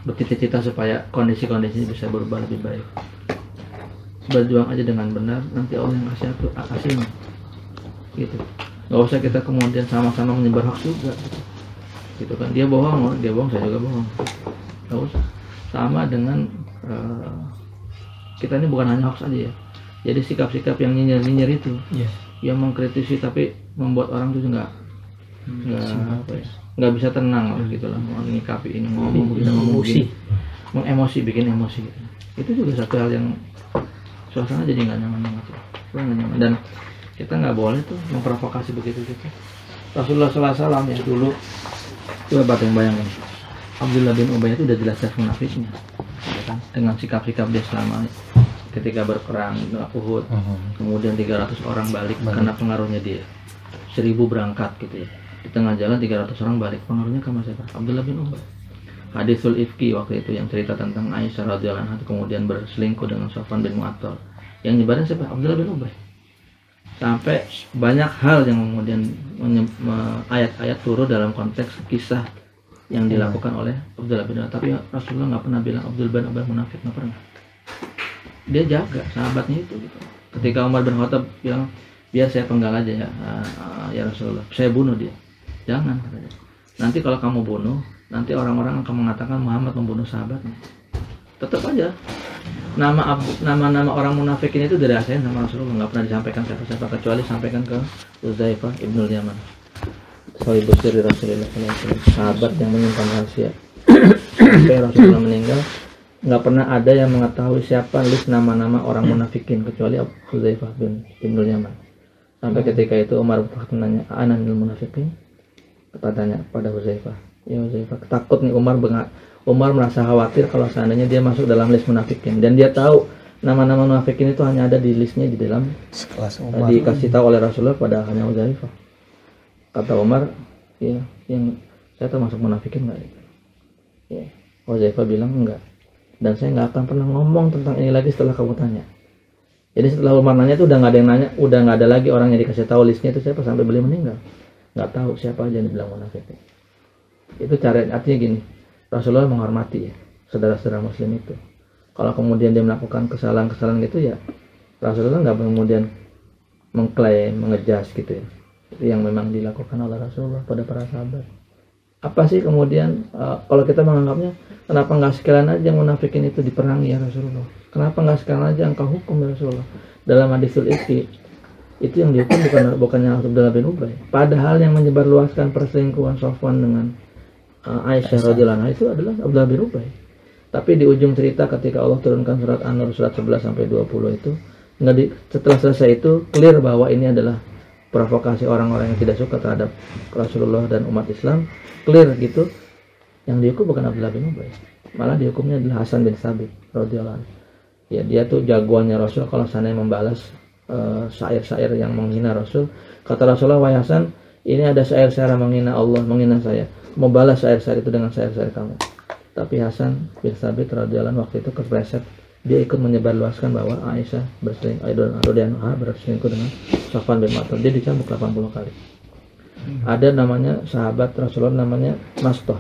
Bercita-cita supaya kondisi-kondisi bisa berubah lebih baik. Berjuang aja dengan benar nanti Allah yang kasih aku hasilnya. Gitu nggak usah kita kemudian sama-sama menyebar hoax juga. Gitu. kan. Dia bohong oh, dia bohong saya juga bohong. Nggak usah. Sama dengan eh, kita ini bukan hanya hoax aja ya. Jadi sikap-sikap yang nyinyir-nyinyir itu. Iya. yang mengkritisi tapi membuat orang itu nggak nggak apa ya nggak bisa tenang lah gitu lah. Mau menyikapi ini ngomong bisa ngomong mengemosi bikin emosi gitu. Itu juga satu hal yang suasana jadi nggak nyaman banget ya. Nyaman. Dan kita nggak boleh tuh memprovokasi begitu gitu Rasulullah SAW ya dulu coba batang bayangkan Abdullah bin Ubay itu udah jelas jelas munafiknya ya kan? dengan sikap-sikap dia selama ketika berperang Uhud kemudian 300 orang balik, karena pengaruhnya dia. 1000 berangkat gitu ya. Di tengah jalan 300 orang balik pengaruhnya ke siapa? Abdullah bin Ubay. Hadisul ifki waktu itu yang cerita tentang Aisyah radhiyallahu anha kemudian berselingkuh dengan Sofwan bin Mu'attal. Yang nyebarin siapa? Abdullah bin Ubay sampai banyak hal yang kemudian ayat-ayat turun dalam konteks kisah yang dilakukan oleh Abdullah bin Ubay tapi Rasulullah nggak pernah bilang Abdul bin Ubay munafik nggak pernah. Dia jaga sahabatnya itu gitu. ketika Umar bin Khattab bilang biar saya penggal aja ya ah, ya Rasulullah saya bunuh dia. Jangan katanya. nanti kalau kamu bunuh nanti orang-orang akan mengatakan Muhammad membunuh sahabatnya tetap aja. Nama nama-nama orang munafikin itu dirahasiain sama Rasulullah nggak pernah disampaikan siapa-siapa kecuali sampaikan ke Uzaifah ibnul Yaman. Sahibus sirri Rasulullah sahabat yang menyimpan rahasia. Sampai Rasulullah meninggal nggak pernah ada yang mengetahui siapa list nama-nama orang munafikin kecuali Huzaifah bin Ibnul Yaman. Sampai ketika itu Umar bin Khattab menanya ana munafikin? Katanya pada Huzaifah ya Huzaifah takut nih Umar Umar merasa khawatir kalau seandainya dia masuk dalam list munafikin. Dan dia tahu nama-nama munafikin itu hanya ada di listnya di dalam Sekelas eh, Umar. dikasih tahu oleh Rasulullah pada hanya Huzaifah. Kata Umar ya yang saya termasuk munafikin nggak? Ya Huzaifah bilang enggak. Dan saya nggak akan pernah ngomong tentang ini lagi setelah kamu tanya. Jadi setelah Umar nanya itu udah nggak ada yang nanya udah nggak ada lagi orang yang dikasih tahu listnya itu siapa sampai beliau meninggal. Nggak tahu siapa aja yang dibilang munafik itu cara artinya gini Rasulullah menghormati ya saudara-saudara muslim itu. Kalau kemudian dia melakukan kesalahan-kesalahan gitu ya Rasulullah nggak kemudian mengklaim mengejas gitu ya. Itu yang memang dilakukan oleh Rasulullah pada para sahabat. Apa sih kemudian eh, kalau kita menganggapnya kenapa nggak sekalian aja munafikin itu diperangi ya Rasulullah? Kenapa nggak sekalian aja engkau hukum ya Rasulullah? Dalam hadisul ifki itu yang dihukum bukan bukannya Abdullah bin Ubay. Padahal yang menyebarluaskan perselingkuhan Sofwan dengan Aisyah radhiyallahu anha itu adalah Abdullah bin Ubay tapi di ujung cerita ketika Allah turunkan surat An-Nur surat 11 sampai 20 itu di, setelah selesai itu clear bahwa ini adalah provokasi orang-orang yang tidak suka terhadap Rasulullah dan umat Islam. Clear gitu. Yang dihukum bukan Abdullah bin Ubay malah dihukumnya adalah Hasan bin Sabit radhiyallahu ya dia tuh jagoannya Rasul kalau sana membalas eh, syair-syair yang menghina Rasul. Kata Rasulullah wahai Hasan ini ada syair-syair menghina Allah menghina saya. Mau balas syair-syair itu dengan syair-syair kamu. Tapi Hasan bin Sabit radhiyallahu waktu itu kepleset. Dia ikut menyebarluaskan bahwa Aisyah berseling Aidan Radhiyallahu berselingkuh dengan Safwan bin Mu'attal dia dicambuk 80 kali. Ada namanya sahabat Rasulullah namanya Mastoh.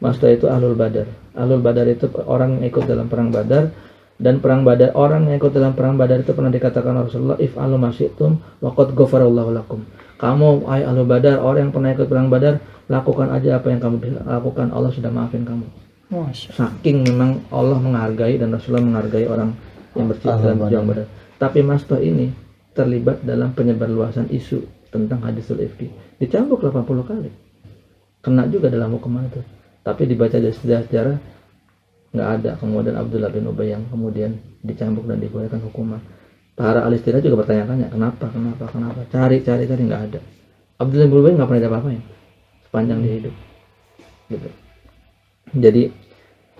Mastoh itu Ahlul Badar. Ahlul Badar itu orang yang ikut dalam perang Badar. Dan perang Badar orang yang ikut dalam perang Badar itu pernah dikatakan Rasulullah if alu masyitum waqad ghafarallahu lakum kamu ay Ahlul Badar orang yang pernah ikut perang Badar lakukan aja apa yang kamu bisa lakukan. Allah sudah maafin kamu. Masya saking memang Allah menghargai dan Rasulullah menghargai orang yang bersih dalam perjuangan Badar. Tapi Mastoh ini terlibat dalam penyebarluasan isu tentang hadisul ifki. Dicambuk 80 kali. Kena juga dalam hukuman itu. Tapi dibaca dari sejarah-sejarah nggak ada. Kemudian Abdullah bin Ubay yang kemudian dicambuk dan dibolehkan hukuman para alistira juga bertanya-tanya kenapa kenapa kenapa? Cari cari cari nggak ada. Abdullah bin Ubay nggak pernah ada apa-apain sepanjang dia hidup. Gitu. Jadi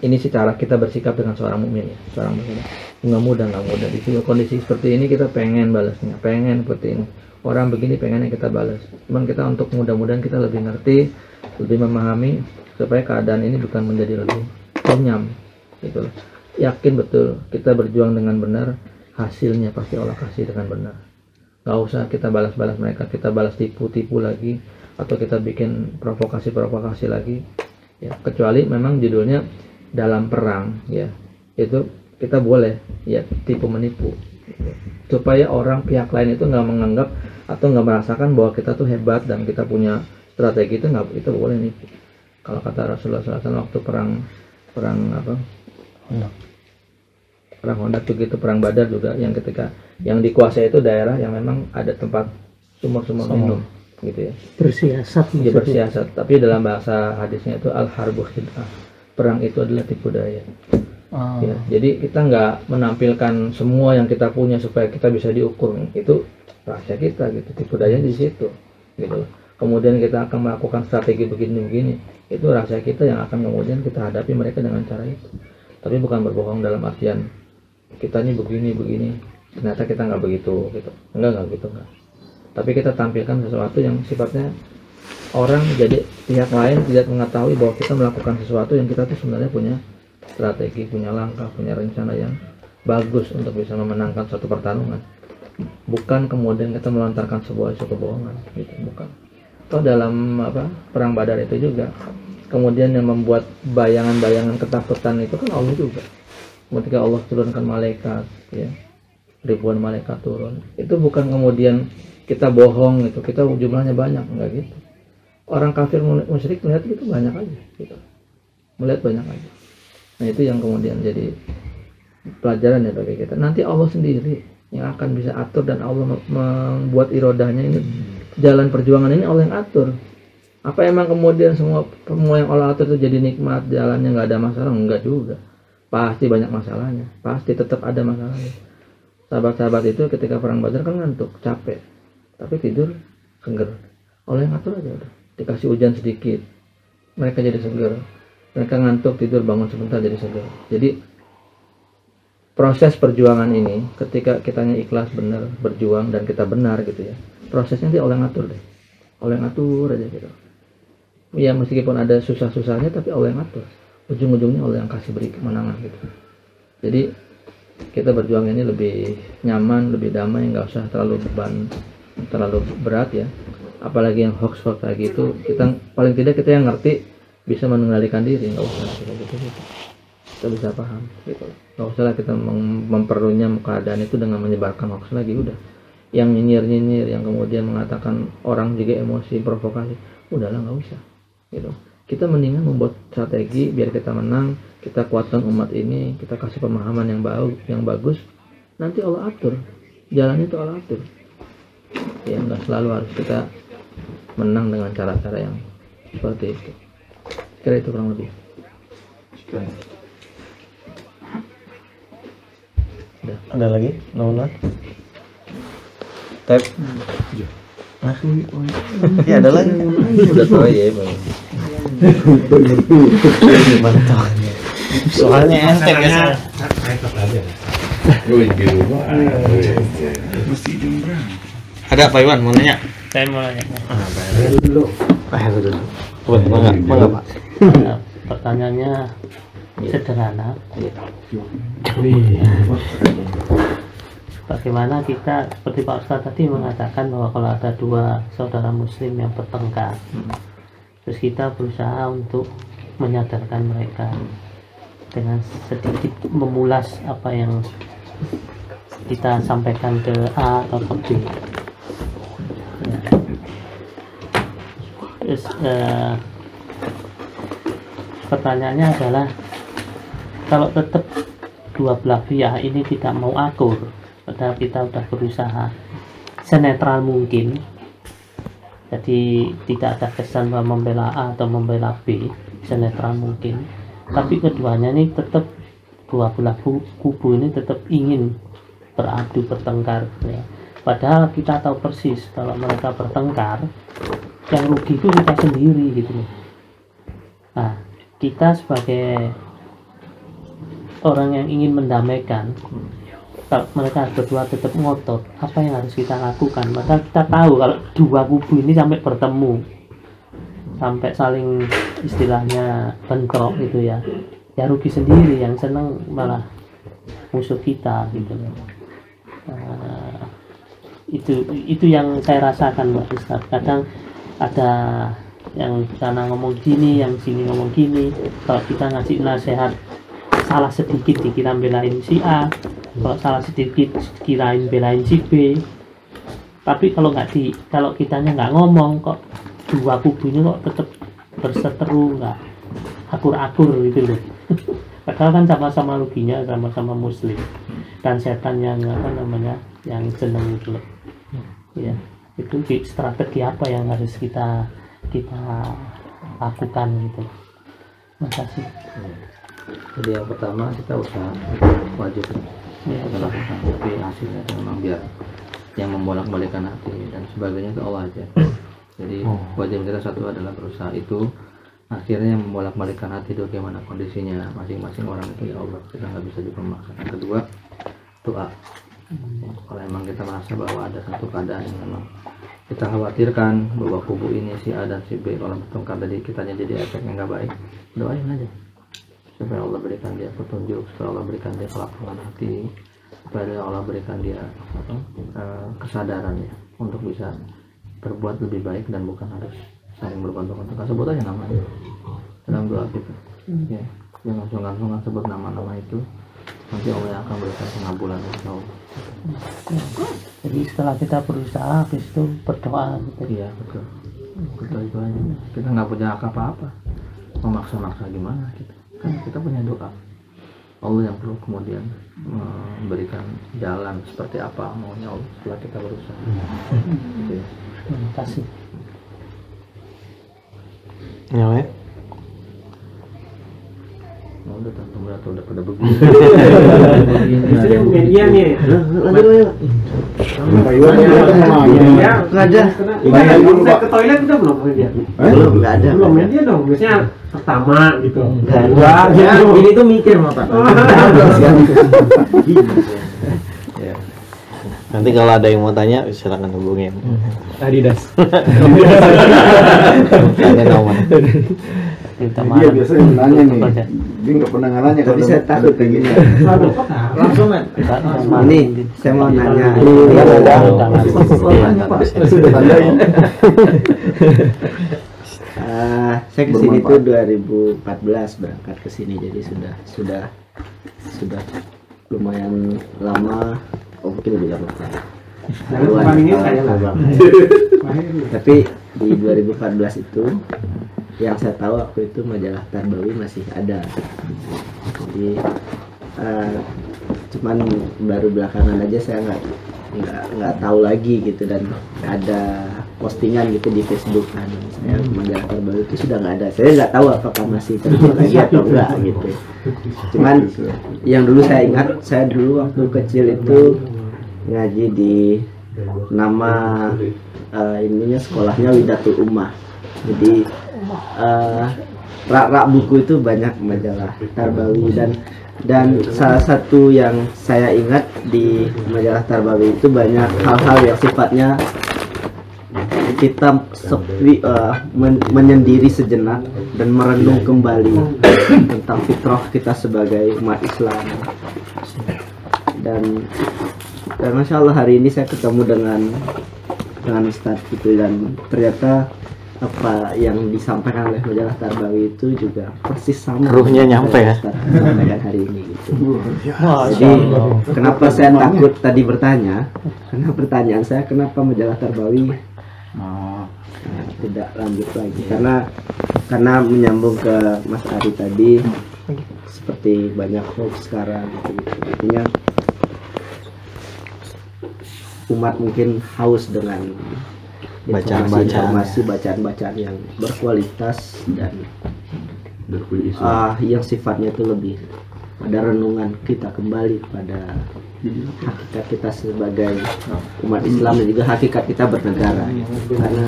ini sih cara kita bersikap dengan seorang mukmin ya seorang muslim. Nggak mudah nggak mudah. Di kondisi seperti ini kita pengen balasnya pengen seperti ini. Orang begini pengennya kita balas. Cuman kita untuk mudah-mudahan kita lebih ngerti lebih memahami supaya keadaan ini bukan menjadi lebih lenyam gitu. Yakin betul kita berjuang dengan benar hasilnya pasti Allah kasih dengan benar. Nggak usah kita balas-balas mereka kita balas tipu-tipu lagi atau kita bikin provokasi-provokasi lagi. Ya kecuali memang judulnya dalam perang ya. Itu kita boleh ya tipu menipu supaya orang pihak lain itu nggak menganggap atau nggak merasakan bahwa kita tuh hebat dan kita punya strategi itu nggak itu boleh nipu kalau kata Rasulullah SAW waktu perang perang apa perang Honda tuh gitu perang Badar juga yang ketika yang dikuasai itu daerah yang memang ada tempat sumur-sumur minum gitu ya. Bersiasat maksudnya. bersiasat. Tapi dalam bahasa hadisnya itu al harbu khid'ah. Perang itu adalah tipu daya. Ah. ya jadi kita nggak menampilkan semua yang kita punya supaya kita bisa diukur. Itu rahasia kita gitu. Tipu daya di situ gitu. Kemudian kita akan melakukan strategi begini-begini itu rahasia kita yang akan kemudian kita hadapi mereka dengan cara itu. Tapi bukan berbohong dalam artian kita ini begini begini ternyata kita nggak begitu gitu enggak nggak gitu enggak tapi kita tampilkan sesuatu yang sifatnya orang jadi pihak lain tidak mengetahui bahwa kita melakukan sesuatu yang kita tuh sebenarnya punya strategi, punya langkah, punya rencana yang bagus untuk bisa memenangkan suatu pertarungan. Bukan kemudian kita melontarkan sebuah isu kebohongan, gitu, bukan. Atau dalam apa perang Badar itu juga, kemudian yang membuat bayangan-bayangan ketakutan itu kan Allah juga. Ketika Allah turunkan malaikat, ya, ribuan malaikat turun, itu bukan kemudian kita bohong gitu, kita jumlahnya banyak, enggak gitu. Orang kafir musyrik melihat itu banyak aja, gitu. Melihat banyak aja. Nah itu yang kemudian jadi pelajaran ya bagi kita. Nanti Allah sendiri yang akan bisa atur dan Allah mem- membuat irodahnya ini jalan perjuangan ini Allah yang atur. Apa emang kemudian semua semua yang Allah atur itu jadi nikmat jalannya nggak ada masalah? Enggak juga. Pasti banyak masalahnya. Pasti tetap ada masalahnya. Sahabat-sahabat itu ketika perang Badar kan ngantuk, capek, tapi tidur seger. Allah yang atur aja udah. Dikasih hujan sedikit, mereka jadi seger mereka ngantuk tidur bangun sebentar jadi segar jadi proses perjuangan ini ketika kitanya ikhlas benar berjuang dan kita benar gitu ya prosesnya dia oleh ngatur deh oleh ngatur aja gitu ya meskipun ada susah-susahnya tapi yang ngatur ujung-ujungnya Allah yang kasih beri kemenangan gitu. Jadi kita berjuang ini lebih nyaman lebih damai nggak usah terlalu beban terlalu berat ya. Apalagi yang hoax hoax kayak gitu kita paling tidak kita yang ngerti bisa mengendalikan diri nggak usah kita gitu, gitu. kita bisa paham gitu. Nggak usah lah kita mem- memperunyam keadaan itu dengan menyebarkan hoax lagi udah. Yang nyinyir nyinyir yang kemudian mengatakan orang juga emosi provokasi udahlah nggak usah gitu kita mendingan membuat strategi biar kita menang kita kuatkan umat ini kita kasih pemahaman yang bau yang bagus nanti Allah atur jalan itu Allah atur ya nggak selalu harus kita menang dengan cara-cara yang seperti itu kira itu kurang lebih Ada lagi? Nona? Tep. Hah? Ya ada lagi. udah tahu ya bang Mantap. Soalnya enteng ya. Ada Pak Iwan mau nanya? Saya mau nanya. Ah, dulu. Ah, dulu. Wah, mangga, mangga Pak. Pertanyaannya sederhana. Bagaimana kita seperti Pak Ustadz tadi mengatakan bahwa kalau ada dua saudara Muslim yang bertengkar, terus kita berusaha untuk menyadarkan mereka dengan sedikit memulas apa yang kita sampaikan ke A atau ke B. Ya. Terus eh, pertanyaannya adalah kalau tetap dua belah pihak ini tidak mau akur padahal kita sudah berusaha senetral mungkin jadi tidak ada kesan bahwa membela A atau membela B senetral mungkin tapi keduanya ini tetap dua belah ku- kubu ini tetap ingin beradu bertengkar ya. padahal kita tahu persis kalau mereka bertengkar yang rugi itu kita sendiri gitu nah kita sebagai orang yang ingin mendamaikan kalau mereka berdua tetap ngotot. Apa yang harus kita lakukan? Maka kita tahu kalau dua kubu ini sampai bertemu sampai saling istilahnya bentrok gitu ya ya rugi sendiri. Yang senang malah musuh kita gitu loh. Nah, itu itu yang saya rasakan mbak Ustaz. Kadang ada yang sana ngomong gini yang sini ngomong gini. Kalau kita ngasih nasihat salah sedikit dikira belain si A kalau salah sedikit kirain belain si B. Tapi kalau nggak di kalau kitanya nggak ngomong kok dua kubu ini kok tetap berseteru nggak akur-akur gitu loh. Padahal kan sama-sama ruginya sama-sama muslim. Dan setan yang apa namanya yang seneng itu loh. Ya itu strategi apa yang harus kita kita lakukan gitu makasih Jadi yang pertama kita usaha wajib ya, kita lakukan tapi hasilnya itu memang biar yang membolak-balikan hati dan sebagainya itu Allah aja. Jadi wajib kita satu adalah berusaha itu akhirnya yang membolak-balikan hati itu bagaimana kondisinya masing-masing orang itu ya Allah kita nggak bisa juga. Yang kedua doa. Kalau emang kita merasa bahwa ada satu keadaan yang memang kita khawatirkan bahwa kubu ini si A dan si B kalau bertengkar tadi kitanya jadi efeknya nggak baik doain aja supaya Allah berikan dia petunjuk supaya Allah berikan dia kelapangan hati supaya Allah berikan dia apa, eh, kesadaran ya untuk bisa berbuat lebih baik dan bukan harus saling bergontok-gontokan sebut aja namanya. Dalam doa kita. Ya jangan sungkan-sungkan sebut nama-nama itu nanti Allah yang akan berikan pengabulan insya Allah jadi setelah kita berusaha habis itu berdoa gitu. Iya betul. Betul itu aja. Kita nggak punya apa-apa. Memaksa-maksa gimana kita kan kita punya doa Allah yang perlu kemudian memberikan jalan seperti apa maunya Allah setelah kita berusaha gitu ya. terima kasih Ya, Wek. Oh, udah tentu udah udah pada begini media nih Lanjut, lanjut. Pak Iwan ini datang nanya. Nggak ada. Pak. ke toilet udah belum media Belum, nggak ada. belum media dong biasanya pertama gitu Nggak ada. Ya, ini tuh mikir mau Pak Ya. Nanti kalau ada yang mau tanya, silakan hubungin. Adidas. Tanya nomor. minta Dia maaf biasanya nanya nih. Dia nggak pernah nanya Tapi saya takut kayak gini. Langsung kan? Ini saya mau nanya. Iya, ada. Jangan. Tandain. Eh, saya ke sini tuh 2014 berangkat ke sini jadi sudah sudah sudah lumayan lama oh mungkin lebih lama tapi di 2014 itu yang saya tahu waktu itu majalah Tarbawi masih ada. Jadi eh, cuman baru belakangan aja saya nggak nggak nggak tahu lagi gitu dan ada postingan gitu di Facebook. Kan saya majalah Tarbawi itu sudah nggak ada. Saya nggak tahu apakah masih terjual lagi atau enggak gitu. Cuman yang dulu saya ingat saya dulu waktu kecil itu ngaji di nama eh, ininya sekolahnya Widatul Ummah. Jadi eh, rak-rak buku itu banyak majalah Tarbawi. Dan dan salah satu yang saya ingat di majalah Tarbawi itu banyak hal-hal yang sifatnya kita sepi eh, men- menyendiri sejenak dan merenung kembali tentang fitrah kita sebagai umat Islam. Dan dan masya Allah hari ini saya ketemu dengan dengan Ustadz gitu dan ternyata apa yang disampaikan oleh majalah Tarbawi itu juga persis sama Ruhnya nyampe ya? Hari ini gitu. Jadi Allah. kenapa saya takut tadi bertanya? Karena pertanyaan saya kenapa majalah Tarbawi Oh, Nah, tidak lanjut lagi karena karena menyambung ke Mas Ari tadi seperti banyak hoax sekarang gitu, gitu. artinya umat mungkin haus dengan Bacaan-bacaan. informasi bacaan-bacaan yang berkualitas dan ah yang sifatnya itu lebih pada renungan kita kembali pada hakikat kita sebagai umat Islam dan juga hakikat kita bernegara karena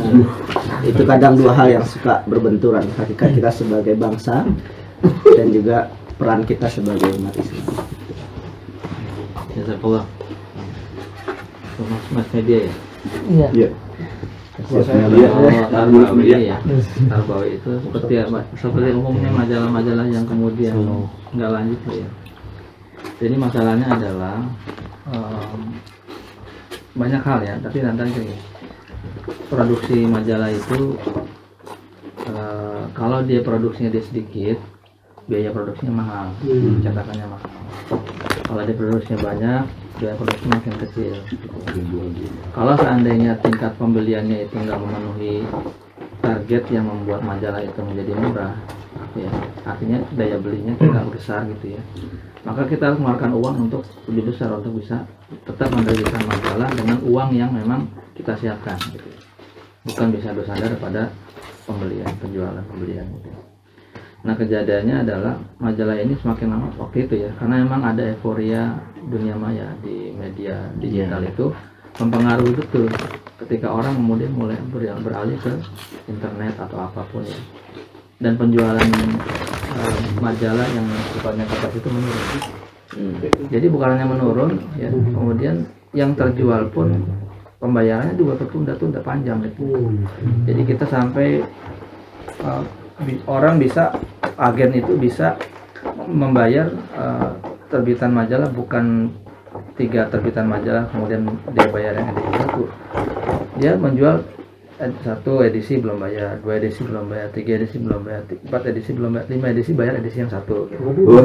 itu kadang dua hal yang suka berbenturan hakikat kita sebagai bangsa dan juga peran kita sebagai umat Islam Jazakallah. Mas, mas media ya? Iya. Oh, Tarbawi ya. Tarbawi itu seperti? Seperti umumnya majalah-majalah yang kemudian nggak lanjut lah ya. Jadi masalahnya adalah em, banyak hal ya, tapi nanti gini, produksi majalah itu eh, kalau dia produksinya dia sedikit, biaya produksinya mahal, cetakannya mahal. Kalau dia produksinya banyak, biaya produksi makin kecil. Kalau seandainya tingkat pembeliannya itu nggak memenuhi target yang membuat majalah itu menjadi murah, ya artinya daya belinya tidak besar gitu ya. Maka kita harus mengeluarkan uang untuk lebih besar untuk bisa tetap menerbitkan majalah dengan uang yang memang kita siapkan. Gitu. Bukan bisa bersandar pada pembelian, penjualan, pembelian. Gitu. Nah kejadiannya adalah majalah ini semakin lama waktu itu ya, karena memang ada euforia dunia maya di media digital itu mempengaruhi betul ketika orang kemudian mulai ber- beralih ke internet atau apa pun ya. Dan penjualan eh, majalah yang sifatnya kertas itu menurun. Jadi bukan hanya menurun ya kemudian yang terjual pun pembayarannya juga tertunda-tunda panjang gitu. Jadi kita sampai bi- orang bisa agen itu bisa membayar eh, terbitan majalah bukan tiga terbitan majalah kemudian dia bayar yang edisi satu. Dia menjual ed- satu edisi belum bayar dua edisi belum bayar tiga edisi belum bayar empat edisi belum bayar lima edisi bayar edisi yang satu.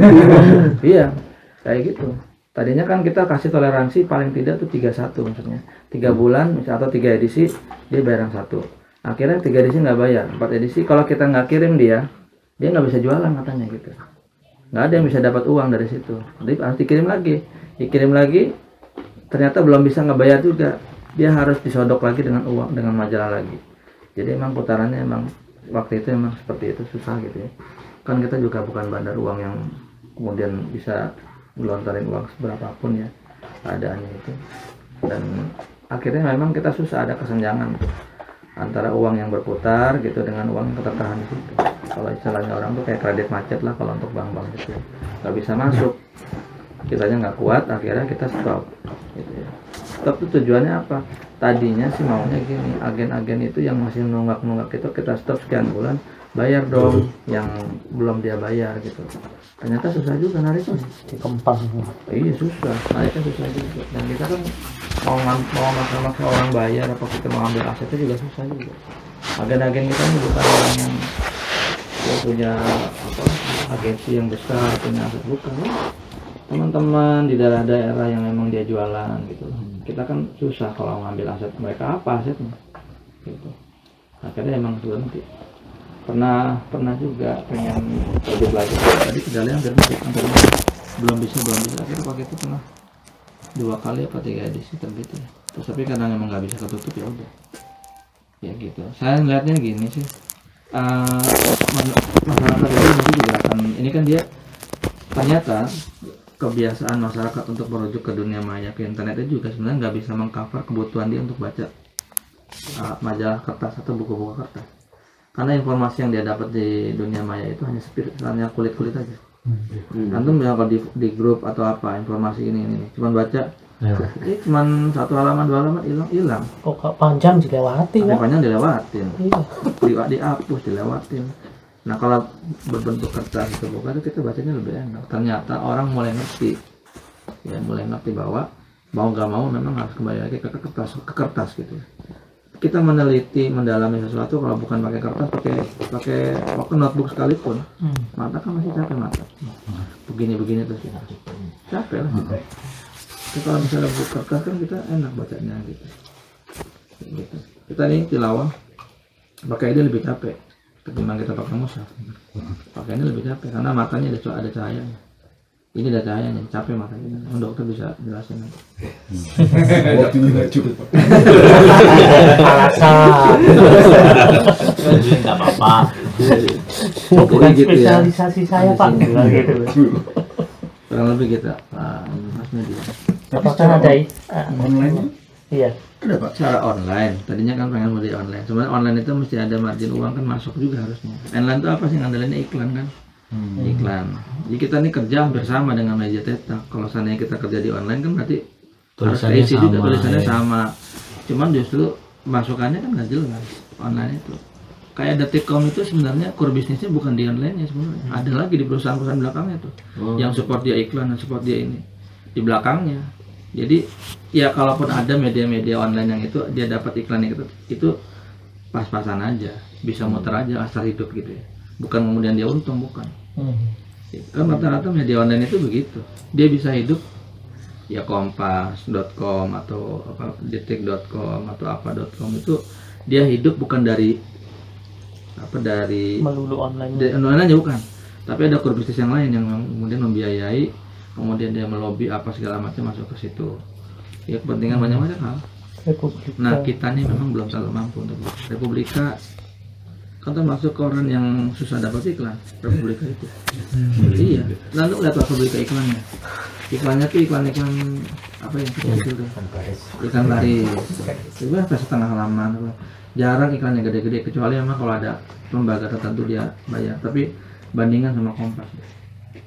Iya kayak gitu. Tadinya kan kita kasih toleransi paling tidak tuh 31 maksudnya. Tiga bulan misal atau tiga edisi dia bayar yang satu. Akhirnya tiga edisi nggak bayar empat edisi. Kalau kita nggak kirim dia dia nggak bisa jualan katanya gitu nggak ada yang bisa dapat uang dari situ. Jadi harus dikirim lagi. Dikirim lagi ternyata belum bisa ngebayar juga. Dia harus disodok lagi dengan uang dengan majalah lagi. Jadi emang putarannya emang waktu itu emang seperti itu susah gitu ya. Kan kita juga bukan bandar uang yang kemudian bisa gelontorin uang seberapapun ya keadaannya itu. Dan akhirnya memang kita susah ada kesenjangan. tuh antara uang yang berputar gitu dengan uang yang tertahan di kalau istilahnya orang tuh kayak kredit macet lah kalau untuk bank-bank gitu. Nggak bisa masuk. Kitanya nggak kuat akhirnya kita stop gitu ya. Stop itu tujuannya apa? Tadinya sih maunya gini agen-agen itu yang masih nunggak-nunggak itu kita stop sekian bulan bayar dong yang belum dia bayar gitu. Ternyata susah juga nariknya Dikempang. iya susah. Nariknya susah juga. Dan kita kan mau mau maksa-maksa orang bayar apa kita mau ambil asetnya juga susah juga. Agen-agen kita ini bukan orang yang dia punya apa agensi yang besar punya aset. Bukan. Teman-teman di daerah-daerah yang memang dia jualan gitu. Kita kan susah kalau ngambil aset mereka apa asetnya? Gitu. Akhirnya emang berhenti pernah pernah juga pengen lebih belajar. Tadi kendalanya hampir hampir belum bisa belum bisa. Akhirnya pakai itu pernah. Dua kali apa tiga edisi terbit ya terus tapi karena memang nggak bisa ketutup ya udah. Ya gitu. Saya ngeliatnya gini sih. Mas- masyarakat itu nanti juga akan ini kan dia ternyata kebiasaan masyarakat untuk merujuk ke dunia maya ke internet itu juga sebenarnya nggak bisa mengcover kebutuhan dia untuk baca uh, majalah kertas atau buku-buku kertas karena informasi yang dia dapat di dunia maya itu hanya spirit hanya kulit kulit aja antum ya kalau di, di grup atau apa informasi ini ini. Cuman baca ini cuman satu halaman dua halaman hilang hilang. Kok kok panjang dilewati ada ya banyak dilewatin. Iya. Di, dihapus dilewatin. Nah kalau berbentuk kertas itu bukan itu kita bacanya lebih enak. Ternyata orang mulai ngerti. Ya mulai ngerti bahwa mau gak mau memang harus kembali lagi ke kertas ke kertas gitu kita meneliti mendalami sesuatu kalau bukan pakai kertas pakai pakai pakai notebook sekalipun mata kan masih capek mata. Begini begini terus kita capek lah. Tapi kalau misalnya buku kertas kan kita enak bacanya gitu. Gitu. kita nih tilawah. Pakai ini lebih capek. Ketimbang kita pakai mushaf. Pakai ini lebih capek karena matanya ada ada cahayanya ini ada cahayanya capek matanya Yang dokter bisa jelasin. Nanti. Waktunya nggak cukup. alasan. Nggak apa-apa. Bukan gitu ya. spesialisasi saya pak. Gitu. Kurang lebih kita ah, ini mas media apakah ada ah, Online iya. Ada pak. secara online. Tadinya kan pengen beli online. Sebenarnya online itu mesti ada margin uang kan masuk juga harusnya. Online itu apa sih? Ngandelinnya iklan kan iklan. Jadi kita ini kerja hampir sama dengan media cetak kalau seandainya kita kerja di online kan berarti harus Tulisannya keisi juga sama, tulisannya ya. sama. Cuman justru masukannya kan nggak jelas online itu. Kayak detikcom itu sebenarnya core bisnisnya bukan di online nya sebenarnya ada lagi di perusahaan-perusahaan belakangnya tuh. Yang support dia iklan dan support dia ini. Di belakangnya. Jadi ya kalaupun ada media-media online yang itu dia dapat iklan itu itu pas-pasan aja. Bisa muter aja asal hidup gitu ya. Bukan kemudian dia untung bukan kan rata-rata media online itu begitu. Dia bisa hidup ya kompas.com atau apa detik.com atau apa.com itu dia hidup bukan dari apa dari melulu online. Dari online aja bukan. Tapi ada core bisnis yang lain yang kemudian membiayai kemudian dia melobi apa segala macam masuk ke situ. Ya kepentingan banyak banyak hal nah kita nih memang belum terlalu mampu untuk. Republika kan termasuk koran yang susah dapat iklan Republika itu. Iya. Lalu lihat Republika iklannya. Iklannya tuh iklan-iklan apa yang kecil tuh ikan baris itu apa setengah halaman apa jarang iklannya gede-gede kecuali memang kalau ada lembaga tertentu dia bayar. Tapi bandingan sama Kompas.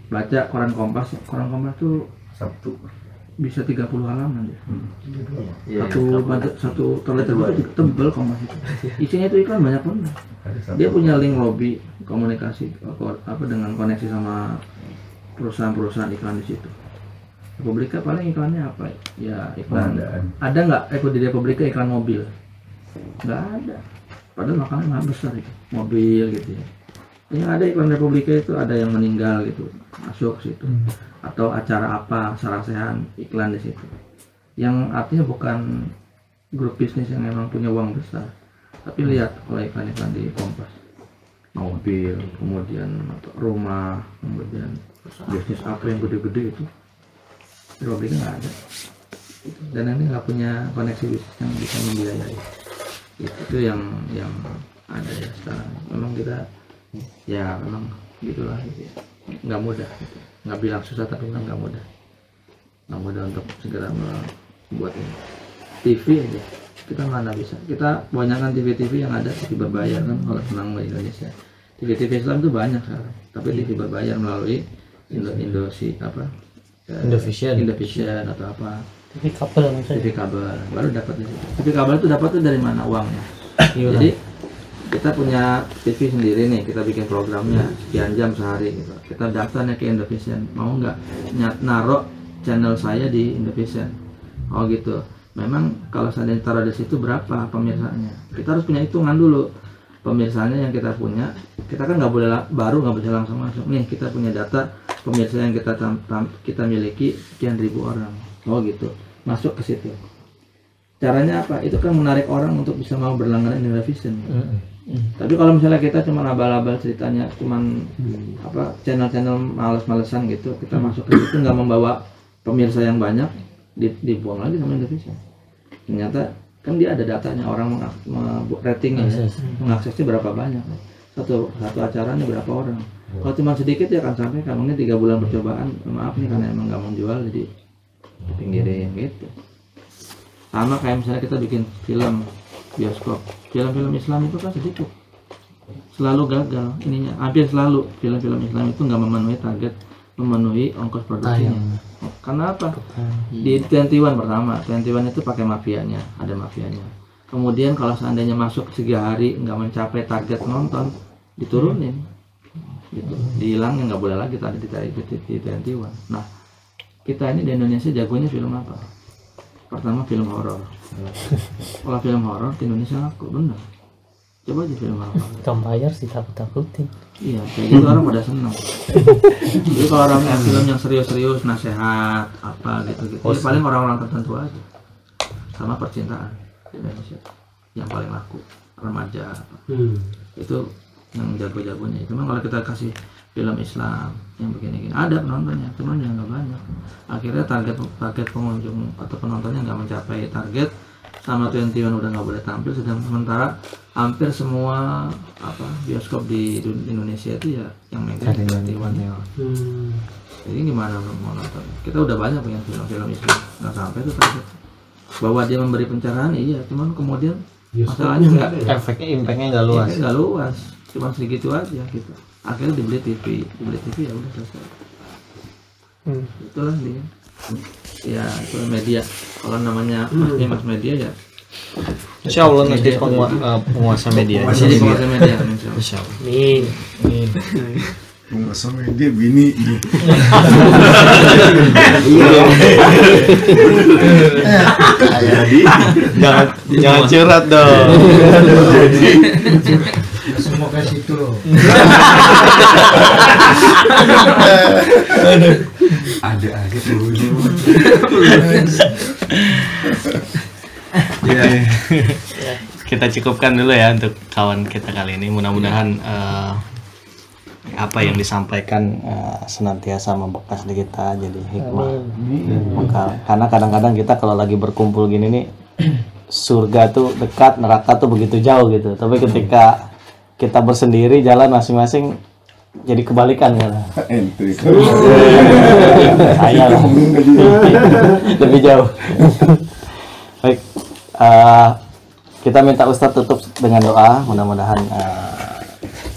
Baca koran Kompas koran Kompas tuh Sabtu. bisa 30 halaman dia Iya, satu baca- satu terletak itu tebel Kompas itu. Isinya itu iklan banyak banget. Dia punya link lobby komunikasi ko- apa dengan koneksi sama perusahaan-perusahaan iklan di situ. Republika paling iklannya apa? Ya iklan. Pengadaan. ada. Nggak? Eh di Republika iklan mobil? Nggak ada. Padahal makannya nggak besar itu. Mobil gitu ya. Yang ada iklan Republika itu ada yang meninggal gitu masuk situ. Atau acara apa sarasehan iklan di situ yang artinya bukan grup bisnis yang memang punya uang besar tapi lihat kalau iklan-iklan di Kompas. Mobil kemudian rumah kemudian bisnis apa yang gede-gede itu Republika nggak ada. Dan ini nggak punya koneksi bisnis yang bisa membiayai. Itu, yang yang ada ya sekarang. Memang kita ya memang gitulah gitu ya. nggak mudah gitu. nggak bilang susah tapi memang nggak mudah. Nggak mudah untuk segera membuat ini. TV aja. Kita mana bisa. Kita banyakkan TV-TV yang ada TV berbayar kan? Kalau tenang di Indonesia. TV-TV Islam itu banyak sekarang. Tapi TV berbayar melalui Indo Indosi apa? Ya, Indovision. Indovision atau apa. TV kabel TV kabel. Baru dapat. TV kabel itu dapat dari mana? Uangnya? Iya. Jadi kita punya TV sendiri nih, kita bikin programnya sekian jam sehari gitu. Kita daftarnya ke Indovision, mau nggak? Naruh channel saya di Indovision? Oh gitu. Memang kalau saya taruh di situ berapa pemirsanya? Kita harus punya hitungan dulu. Pemirsanya yang kita punya, kita kan nggak boleh baru nggak bisa langsung masuk. Nih kita punya data pemirsa yang kita tam- tam- kita miliki sekian ribu orang. Oh gitu. Masuk ke situ. Caranya apa? Itu kan menarik orang untuk bisa mau berlangganan Indovision. Tapi kalau misalnya kita cuma abal-abal ceritanya, cuman apa channel-channel males-malesan gitu, kita masuk ke situ nggak membawa pemirsa yang banyak, di- dibuang lagi sama Indovision. Ternyata kan dia ada datanya orang ratingnya ya, mengaksesnya berapa banyak. Satu satu acaranya berapa orang. Kalau cuma sedikit ya akan sampai kamu ini tiga bulan percobaan, maaf nih karena emang nggak mau jual jadi dipinggirin gitu. Sama kayak misalnya kita bikin film bioskop, film-film Islam itu kan sedikit selalu gagal ininya hampir selalu film-film Islam itu nggak memenuhi target memenuhi ongkos produksinya. Karena apa? Di 21 pertama 21 itu pakai mafianya ada mafianya. Kemudian kalau seandainya masuk tiga hari nggak mencapai target penonton diturunin. Gitu. Dihilangin nggak boleh lagi tadi di, di, 21 nah kita ini di Indonesia jagonya film apa? Pertama film horor. Kalau film horor di Indonesia laku bener coba aja film Kamu bayar sih takut-takutin. Iya, kayak gitu orang pada seneng. Jadi kalau orang yang film yang serius-serius, nasehat, apa gitu gitu, ya paling orang-orang tertentu aja. Sama percintaan Indonesia, yang paling laku remaja. Hmm. Itu yang jago-jagonya. Cuman kalau kita kasih film Islam yang begini-gini, ada penontonnya, cuman yang nggak banyak. Akhirnya target target pengunjung atau penontonnya nggak mencapai target sama 21 udah nggak boleh tampil sedang sementara hampir semua apa bioskop di Indonesia itu ya yang megang 21 Hmm. jadi gimana mau mau nonton? Kita udah banyak punya film-film Islam nggak sampai tuh target bahwa dia memberi pencerahan iya. Cuman kemudian masalahnya nggak efeknya impactnya nggak luas. nggak luas. Cuma segitu aja gitu. Akhirnya dibeli TV dibeli TV ya udah selesai. Hmm. itulah dia ya itu media. Kalau namanya masnya mas media ya. Insya Allah nanti pengua- eh, penguasa media. masih di penguasa media insya Allah. Insya Allah Min. Penguasa media bini jangan jangan curhat dong semua ke situ loh ada aja tuh Ya, kita cukupkan dulu ya untuk kawan kita kali ini. Mudah-mudahan eh, apa yang disampaikan eh, senantiasa membekas di kita jadi hikmah. Maka- karena kadang-kadang kita kalau lagi berkumpul gini nih surga tuh dekat, neraka tuh begitu jauh gitu. Tapi ketika kita bersendiri jalan masing-masing jadi kebalikan ya. ente Saya lebih jauh. Baik, eh, kita minta Ustadz tutup dengan doa. Mudah-mudahan eh,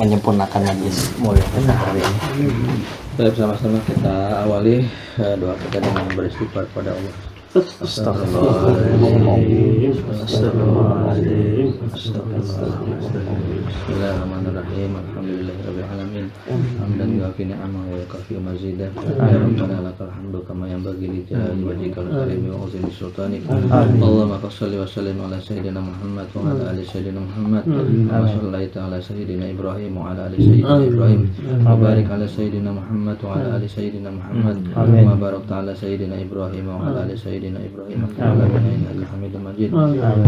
menyempurnakan majlis mulia kita hari ini. Baik sama-sama kita awali eh, doa kita dengan beristighfar pada Allah. Astagfirullahaladzim. Astagfirullahaladzim. Astagfirullahaladzim. Bismillahirrahmanirrahim. Hamdan yuafi ni'amahu wa yukafi mazidah. Ya Rabbana lakal hamdu kama yanbaghi li jalali wajhikal karim wa azimi sultanik. Allahumma salli wa sallim ala sayyidina Muhammad wa ala ali sayyidina Muhammad. Kama sallaita ala sayyidina Ibrahim wa ala ali sayyidina Ibrahim. Wa barik ala sayyidina Muhammad wa ala ali sayyidina Muhammad. Wa barakta ala sayyidina Ibrahim wa ala ali sayyidina Ibrahim. Allahumma innaka Hamidum Majid.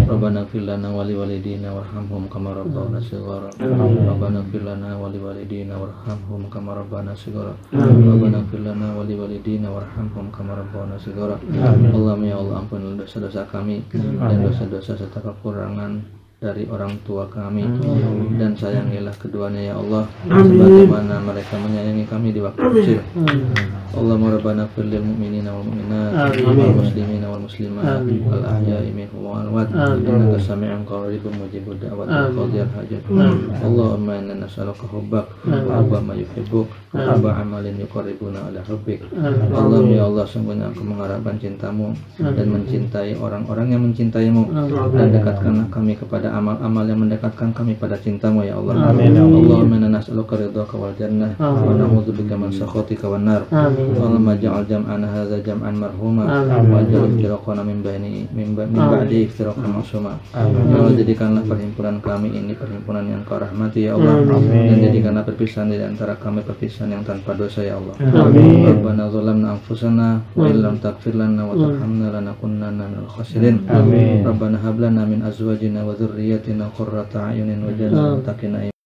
Rabbana ighfir lana wa liwalidina warhamhum kama rabbawna shighara. Rabbana ighfir lana wa liwalidina warhamhum kama rabbana shighara. Rabbana ighfir lana wa liwalidina warhamhum. Allahumma ya Allah ampunilah dosa-dosa kami dan dosa-dosa serta kekurangan dari orang tua kami. Dan sayangilah keduanya ya Allah. Sebagaimana mereka menyayangi kami di waktu kecil. Allahumma rabbana fir lil mu'minina wal mu'minat wal muslimina wal muslimat wal ahya'i minhum wal amwat innaka sami'un qaribun mujibud da'wat wa qadiyal hajat Allahumma inna nas'aluka hubbak wa hubba ma yuhibbuk wa hubba amalin yuqarribuna ala hubbik Allahumma ya Allah sungguhnya aku mengharapkan cintamu dan mencintai orang-orang yang mencintaimu. Dan dekatkanlah kami kepada amal-amal yang mendekatkan kami pada cintamu ya Allah. Allahumma inna nas'aluka ridhaka wal jannah wa na'udzubika min sakhatika wan nar. Allahumma ja'al jam'ana hadza jam'an marhuma wa ja'al iftiraqana min baini min ba- min ba'di iftiraqan ma'suma. Ya Allah jadikanlah perhimpunan kami ini perhimpunan yang kau rahmati ya Allah. Dan jadikanlah perpisahan di antara kami perpisahan yang tanpa dosa ya Allah. Rabbana zalamna anfusana wa illam taghfir lana wa tarhamna lanakunanna minal khasirin. Rabbana hab lana min azwajina wa dhurriyyatina qurrata a'yunin waj'alna lil muttaqina